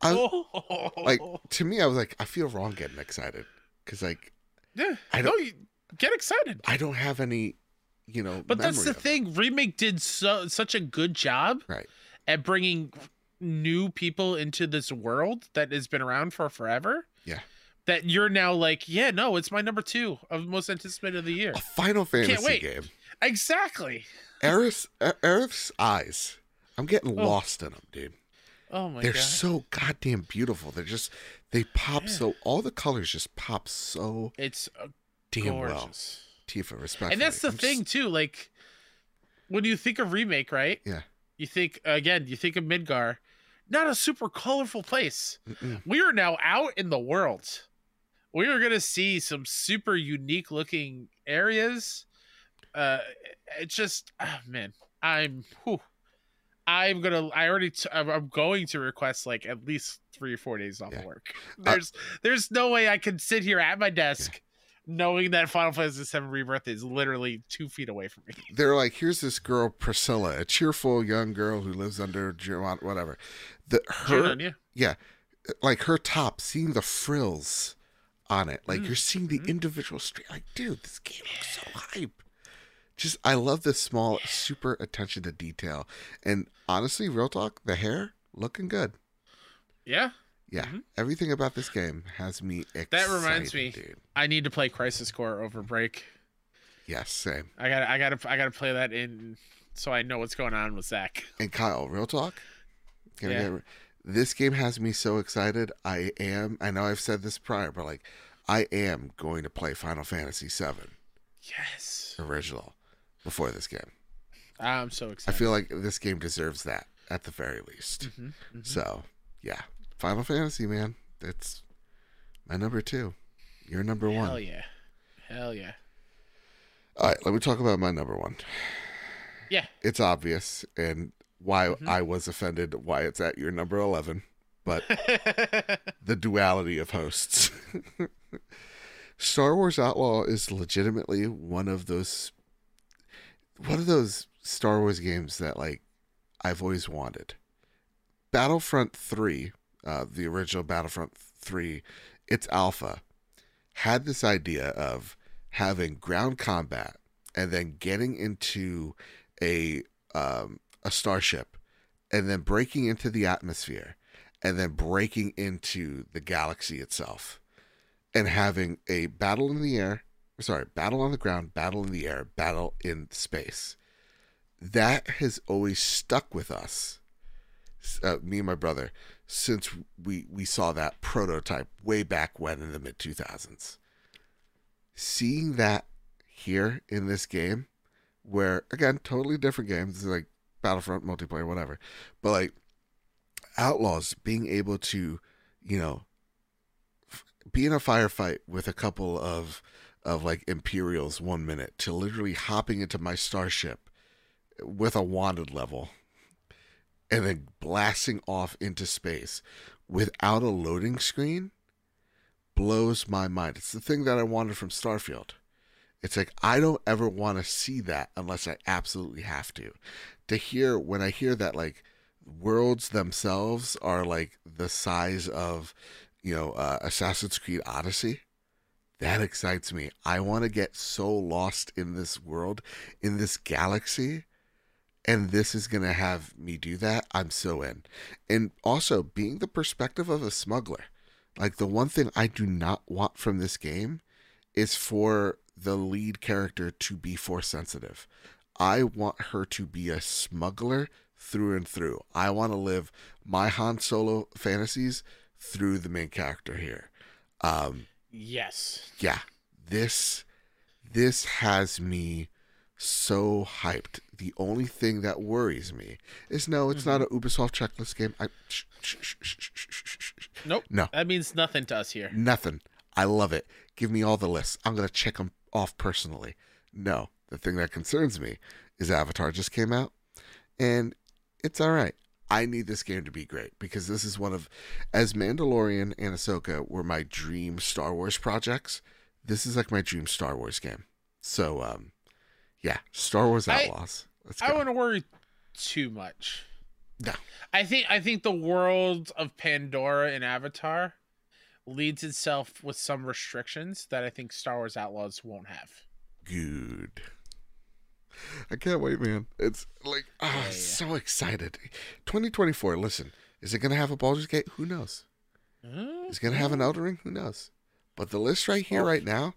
I Oh. like to me, I was like, I feel wrong getting excited because like yeah. I don't- you get excited. I don't have any, you know. But that's the of it. thing. Remake did so such a good job right? at bringing new people into this world that has been around for forever. Yeah. That you're now like, yeah, no, it's my number two of most anticipated of the year. A Final Fantasy game. Exactly. Aerith's, Aerith's eyes. I'm getting Oh. lost in them, dude. Oh my god. They're god. so goddamn beautiful. They're just they pop Yeah. so all the colors just pop so It's uh, damn well. Tifa, respect. and that's the thing too like when you think of remake right Yeah. you think again you think of midgar not a super colorful place we are now out in the world we are going to see some super unique looking areas uh it's just ah, man i'm whew, i'm gonna i already t- I'm- going to request like at least three or four days off Yeah. work there's there's no way i can sit here at my desk knowing that final fantasy 7 rebirth is literally two feet away from me They're like, here's this girl Priscilla, a cheerful young girl who lives under whatever. The her Junon, yeah. like her top, seeing the frills on it, like Mm, you're seeing the mhm. individual street. Like, dude, this game looks so hype. Just, I love the small, super attention to detail, and honestly, real talk, the hair looking good. yeah Yeah, Mhm. everything about this game has me excited. That reminds me. dude. i need to play crisis core over break Yes, same. i gotta i gotta i gotta play that in so i know what's going on with zack And Kyle, real talk. Yeah. get- this game has me so excited. I am. I know I've said this prior, but like, I am going to play Final Fantasy VII yes original. Before this game. I'm so excited. I feel like this game deserves that at the very least. Mhm, mhm. So, yeah, Final Fantasy, man, it's my number two. You're number one. Hell yeah. Hell yeah. All right, let me talk about my number one. Yeah. It's obvious and why Mhm. I was offended why it's at your number 11, but the duality of hosts. Star Wars Outlaw is legitimately one of those one of those Star Wars games that like I've always wanted. Battlefront 3, uh, the original Battlefront 3, its alpha had this idea of having ground combat and then getting into a um, a starship and then breaking into the atmosphere and then breaking into the galaxy itself and having a battle in the air sorry battle on the ground battle in the air battle in space. That has always stuck with us uh, me and my brother since we we saw that prototype way back when in the mid 2000s seeing that here in this game where again totally different games like battlefront multiplayer whatever but like outlaws being able to you know be in a firefight with a couple of of like imperials one minute to literally hopping into my starship with a wanted level and then blasting off into space without a loading screen blows my mind. It's the thing that I wanted from Starfield. It's like I don't ever want to see that unless I absolutely have to. To hear when I hear that like worlds themselves are like the size of, you know, uh, Assassin's Creed Odyssey, that excites me. I want to get so lost in this world, in this galaxy, and this is going to have me do that. I'm so in. And also being the perspective of a smuggler. Like the one thing I do not want from this game is for the lead character to be force sensitive. I want her to be a smuggler through and through. I want to live my Han Solo fantasies through the main character here. Um, yes. yeah, this this has me so hyped. The only thing that worries me is no, it's not mm-hmm. a Ubisoft checklist game. I. Nope. No. That means nothing to us here. Nothing. I love it. Give me all the lists. I'm gonna check them off personally. No, the thing that concerns me is Avatar just came out, and it's all right. I need this game to be great because this is one of, as Mandalorian and Ahsoka were my dream Star Wars projects. This is like my dream Star Wars game. So, um, yeah, Star Wars Outlaws. I go. wouldn't worry too much. No. I think I think the world of Pandora and Avatar leads itself with some restrictions that I think Star Wars Outlaws won't have. Good. I can't wait, man. It's like, oh, Yeah, yeah. so excited. 2024. Listen, is it gonna have a Baldur's Gate? Who knows? Uh, Is it gonna have an Elden Ring? Who knows? But the list right here, Well- right now,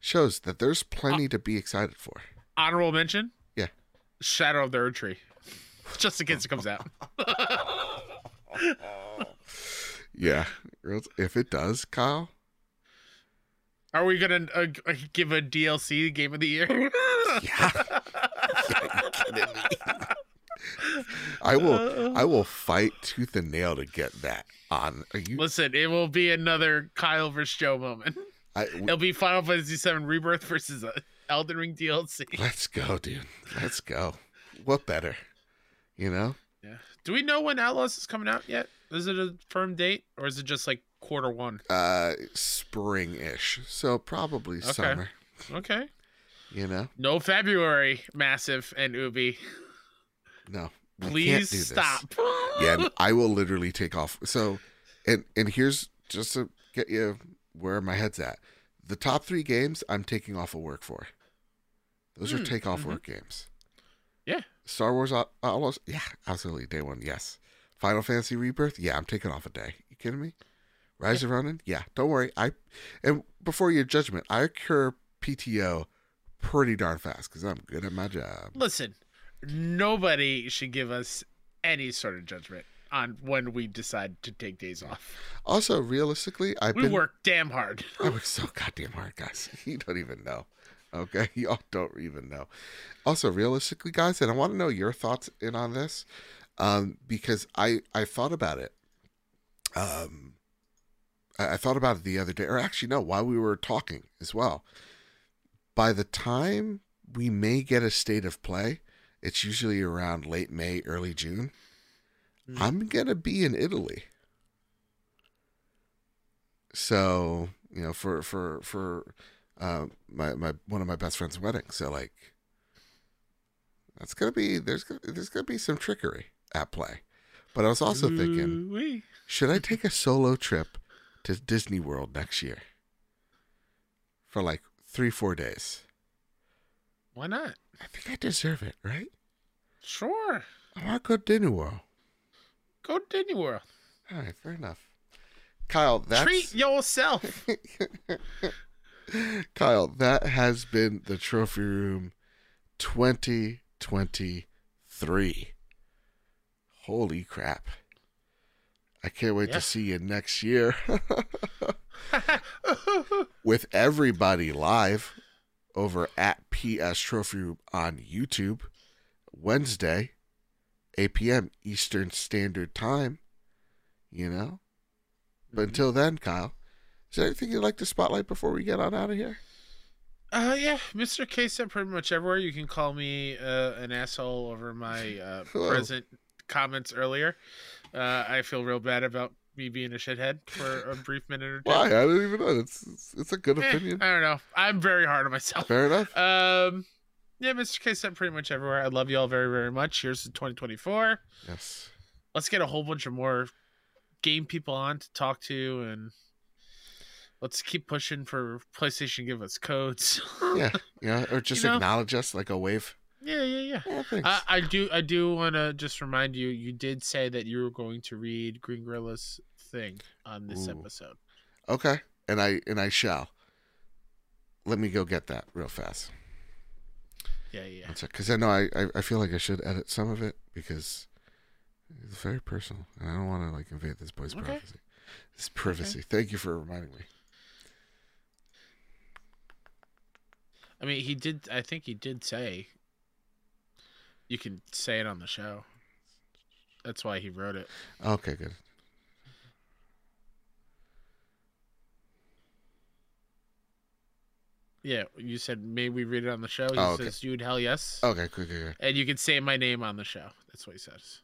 shows that there's plenty to be excited for. honorable mention? Yeah. Shadow of the Erdtree. Just in case it comes out. Yeah, if it does, Kyle. Are we gonna uh, uh, give a DLC game of the year? Yeah. yeah me? I will. I will fight tooth and nail to get that on. Are you? Listen, it will be another Kyle versus Joe moment. I, It'll be Final Fantasy VII Rebirth versus uh, Elden Ring DLC. let's go, dude. Let's go. What better? You know. Yeah. Do we know when Outlaws is coming out yet? Is it a firm date or is it just like quarter one? uh spring-ish. So probably Okay. summer. Okay. you know? No February, massive and Ubi. no. Please stop. yeah i will literally take off. So and and here's just to get you where my head's at. The top three games i'm taking off of work for. Those are Hmm, take off mhm. work games. Yeah. star wars outlaws? Yeah absolutely. Day one yes. Final fantasy rebirth? Yeah i'm taking off a day. You kidding me rise of ronin yeah don't worry i and before your judgment i occur pto pretty darn fast because i'm good at my job Listen, nobody should give us any sort of judgment on when we decide to take days off. also realistically i've We been work damn hard. I work so goddamn hard, guys. You don't even know. Okay, y'all don't even know. Also, realistically, guys, and I want to know your thoughts in on this, um, because I I thought about it. Um, I, I thought about it the other day, or actually, no, while we were talking as well. By the time we may get a state of play, it's usually around late May, early June. Mm. I'm gonna be in Italy. So you know, for for for uh, my my one of my best friend's wedding. So like, that's gonna be there's gonna, there's gonna be some trickery at play. But I was also thinking, Ooh-wee. should I take a solo trip to Disney World next year for like three four days? Why not? I think I deserve it, right? Sure. I want to go to Disney World. Go to Disney World. All right, fair enough. Kyle, that's Treat yourself. Kyle, that has been the Trophy Room 2023. Holy crap. I can't wait Yeah. to see you next year with everybody live over at PS Trophy Room on YouTube Wednesday, 8 p.m. Eastern Standard Time. You know? But Mhm. until then, Kyle, is there anything you'd like to spotlight before we get on out of here? Uh, yeah, Mr. K said pretty much everywhere. You can call me uh, an asshole over my uh, present comments earlier. Uh, I feel real bad about me being a shithead for a brief minute or two. Why? I don't even know. It's it's, it's a good Eh, opinion. I don't know. I'm very hard on myself. Fair enough. Um, yeah, Mr. K said pretty much everywhere. I love you all very, very much. Here's to 2024. Yes. Let's get a whole bunch of more game people on to talk to, and let's keep pushing for PlayStation. Give us codes. Yeah. Yeah. Or just You know? acknowledge us like a wave. Yeah, yeah, yeah. Yeah. I, I do I do want to just remind you you did say that you were going to read Green Gorilla's thing on this Ooh. episode. okay. And I and I shall. Let me go get that real fast. Yeah, yeah. Because I know I, I feel like I should edit some of it because it's very personal, and I don't want to like invade this boy's Okay. privacy. This privacy. Thank you for reminding me. I mean, he did. I think he did say you can say it on the show. That's why he wrote it. Okay, good. Yeah, you said may we read it on the show. He Oh, okay. says you'd hell yes, Okay, quick, quick, quick. and you can say my name on the show. That's what he says.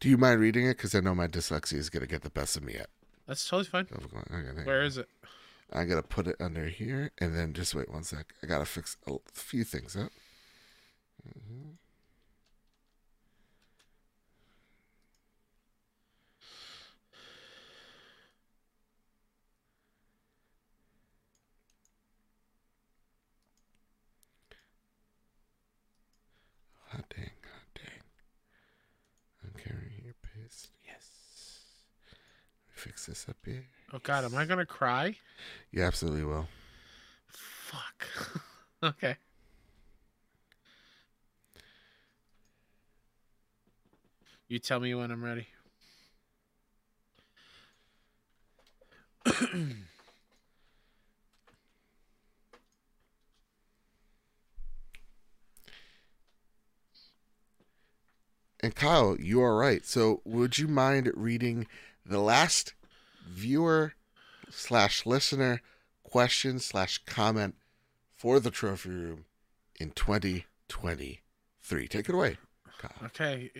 Do you mind reading it? Because I know my dyslexia is gonna get the best of me yet. That's totally fine. Okay, thank Where you. it? I gotta put it under here, and then just wait one sec. I gotta fix a few things up. Mhm. Hot dang. Okay, right here, paste. Yes. Let me fix this up here. Oh God, am I gonna cry? You absolutely will. Fuck. okay. You tell me when I'm ready. And Kyle, you are right. So, would you mind reading the last viewer slash listener question slash comment for the trophy room in 2023? Take it away, Kyle. Okay,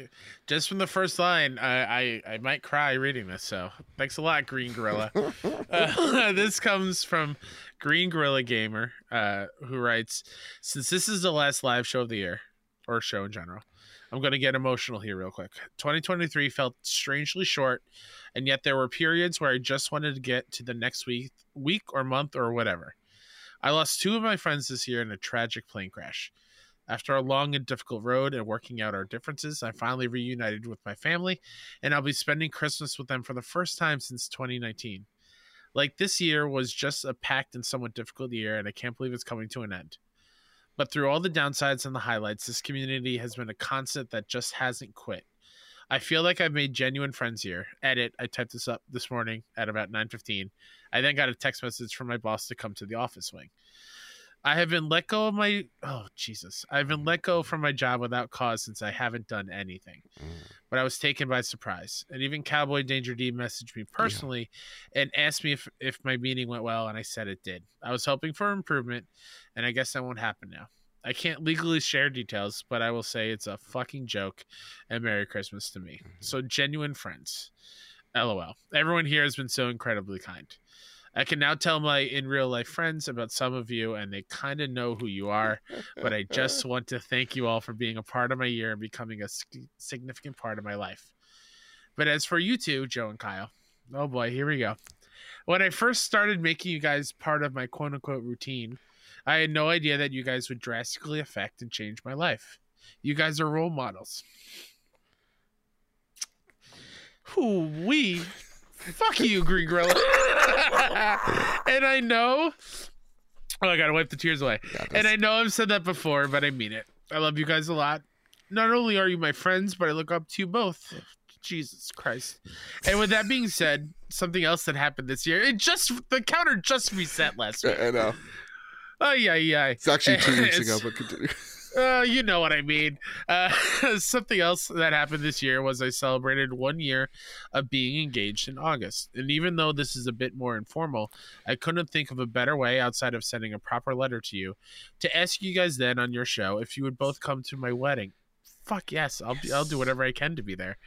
just from the first line, I I, I might cry reading this. So thanks a lot, Green Gorilla. uh, this comes from Green Gorilla Gamer, uh, who writes, "Since this is the last live show of the year, or show in general, I'm going to get emotional here real quick. 2023 felt strangely short, and yet there were periods where I just wanted to get to the next week, week or month or whatever. I lost two of my friends this year in a tragic plane crash. After a long and difficult road and working out our differences, I finally reunited with my family, and I'll be spending Christmas with them for the first time since 2019. Like this year was just a packed and somewhat difficult year, and I can't believe it's coming to an end. But through all the downsides and the highlights, this community has been a constant that just hasn't quit. I feel like I've made genuine friends here. Edit. I typed this up this morning at about 9:15. I then got a text message from my boss to come to the office wing. I have been let go of my oh Jesus. I've been mm. let go from my job without cause since I haven't done anything. Mm. But I was taken by surprise. And even Cowboy Danger D messaged me personally and asked me if, if my meeting went well, and I said it did. I was hoping for improvement, and I guess that won't happen now. I can't legally share details, but I will say it's a fucking joke and Merry Christmas to me. Mm-hmm. So genuine friends. LOL. Everyone here has been so incredibly kind. I can now tell my in real life friends about some of you, and they kind of know who you are. But I just want to thank you all for being a part of my year and becoming a significant part of my life. But as for you two, Joe and Kyle, oh boy, here we go. When I first started making you guys part of my quote unquote routine, I had no idea that you guys would drastically affect and change my life. You guys are role models. Who we fuck you, Green Gorilla. and I know Oh, I gotta wipe the tears away. And. I know I've said that before, but I mean it. I love you guys a lot. Not only are you my friends, but I look up to you both. Jesus Christ. And with that being said, something else that happened this year, it just the counter just reset last week. I I know. Oh yeah, yeah. It's actually two weeks ago, but continue. Uh, you know what I mean. Uh, something else that happened this year was I celebrated one year of being engaged in August. And even though this is a bit more informal, I couldn't think of a better way outside of sending a proper letter to you to ask you guys then on your show if you would both come to my wedding. Fuck yes, I'll be, I'll do whatever I can to be there.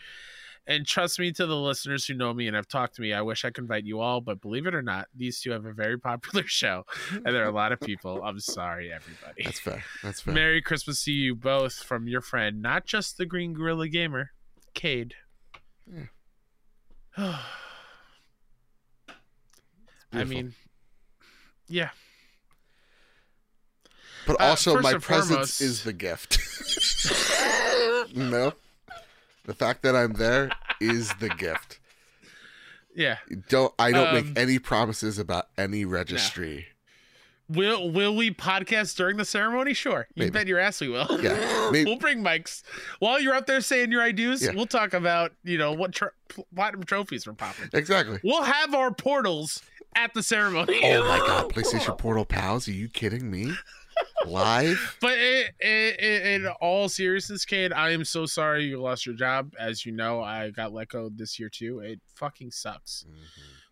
And trust me, to the listeners who know me and have talked to me, I wish I could invite you all, but believe it or not, these two have a very popular show, and there are a lot of people. I'm sorry, everybody. That's fair. That's fair. Merry Christmas to you both from your friend, not just the Green Gorilla Gamer, Cade. I mean, yeah. but uh, also, first my presence foremost- is the gift. no, the fact that I'm there is the gift. Yeah. Don't I don't Um, make any promises about any registry. Will will we podcast during the ceremony? Sure. You Maybe. bet your ass we will. Yeah, maybe- we'll bring mics. While you're up there saying your IDs, Yeah. we'll talk about, you know, what tr- platinum trophies we're popping. Exactly. We'll have our portals at the ceremony. Oh my god, PlayStation Portal pals? Are you kidding me? Live? But i i i in all seriousness, kid, I am so sorry you lost your job. As you know, I got let go this year too. It fucking sucks.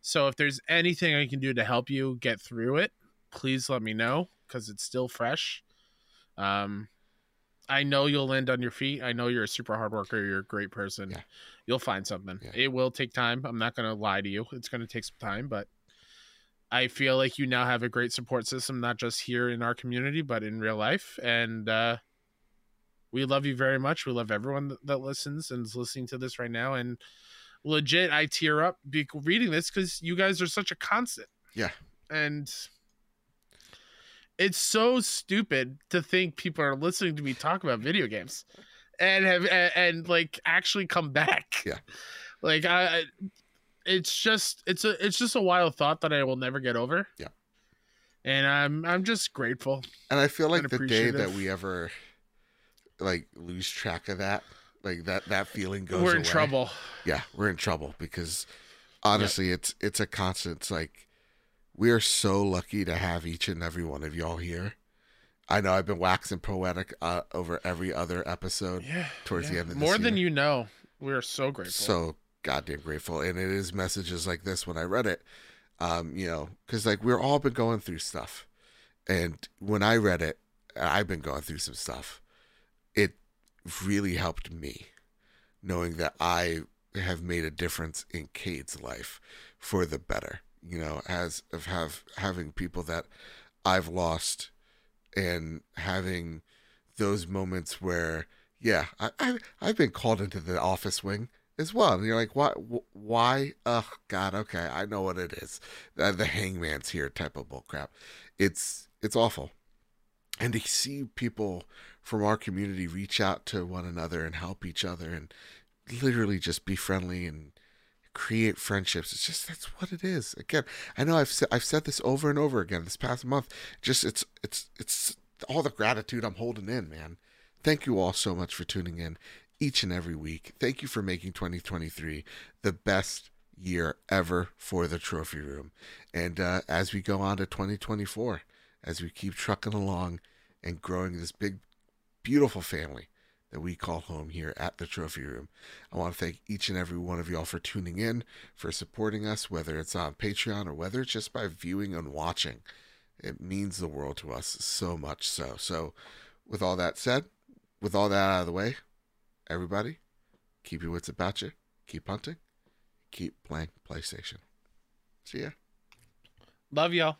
So if there's anything I can do to help you get through it, please let me know because it's still fresh. Um, I know you'll land on your feet. I know you're a super hard worker. You're a great person. Yeah. You'll find something. Yeah. It will take time. I'm not going to lie to you. It's going to take some time, but I feel like you now have a great support system, not just here in our community, but in real life. And uh, we love you very much. We love everyone that- listens and is listening to this right now. And legit, I tear up be- reading this because you guys are such a constant. Yeah. And it's so stupid to think people are listening to me talk about video games and have and, and like actually come back. Yeah. Like I- it's just it's a it's just a wild thought that I will never get over. Yeah. And I'm I'm just grateful. And I feel like the day that we ever like lose track of that, like that that feeling goes We're in away. trouble. Yeah, we're in trouble because honestly, it's it's a constant. It's like we are so lucky to have each and every one of y'all here. I know I've been waxing poetic uh, over every other episode Yeah. towards the end of this More than you know. We are so grateful. so goddamn grateful. And it is messages like this when i read it um you know because like we're all been going through stuff. And when i read it i've been going through some stuff. It really helped me knowing that i have made a difference in kate's life for the better you know as of have having people that i've lost and having those moments where yeah I, I i've been called into the office wing as well and you're like why wh- why oh god okay i know what it is uh, the hangman's here type of bullcrap it's it's awful and to see people from our community reach out to one another and help each other and literally just be friendly and create friendships. It's just that's what it is. Again, I know I've said I've said this over and over again this past month. Just it's it's it's all the gratitude I'm holding in, man. Thank you all so much for tuning in each and every week. Thank you for making 2023 the best year ever for the trophy room. And uh, as we go on to 2024, as we keep trucking along and growing this big, beautiful family that we call home here at the trophy room, I want to thank each and every one of y'all for tuning in, for supporting us, whether it's on Patreon or whether it's just by viewing and watching. It means the world to us so much so. So, with all that said, with all that out of the way, everybody, keep your wits about you, keep hunting, keep playing PlayStation. See ya. Love y'all.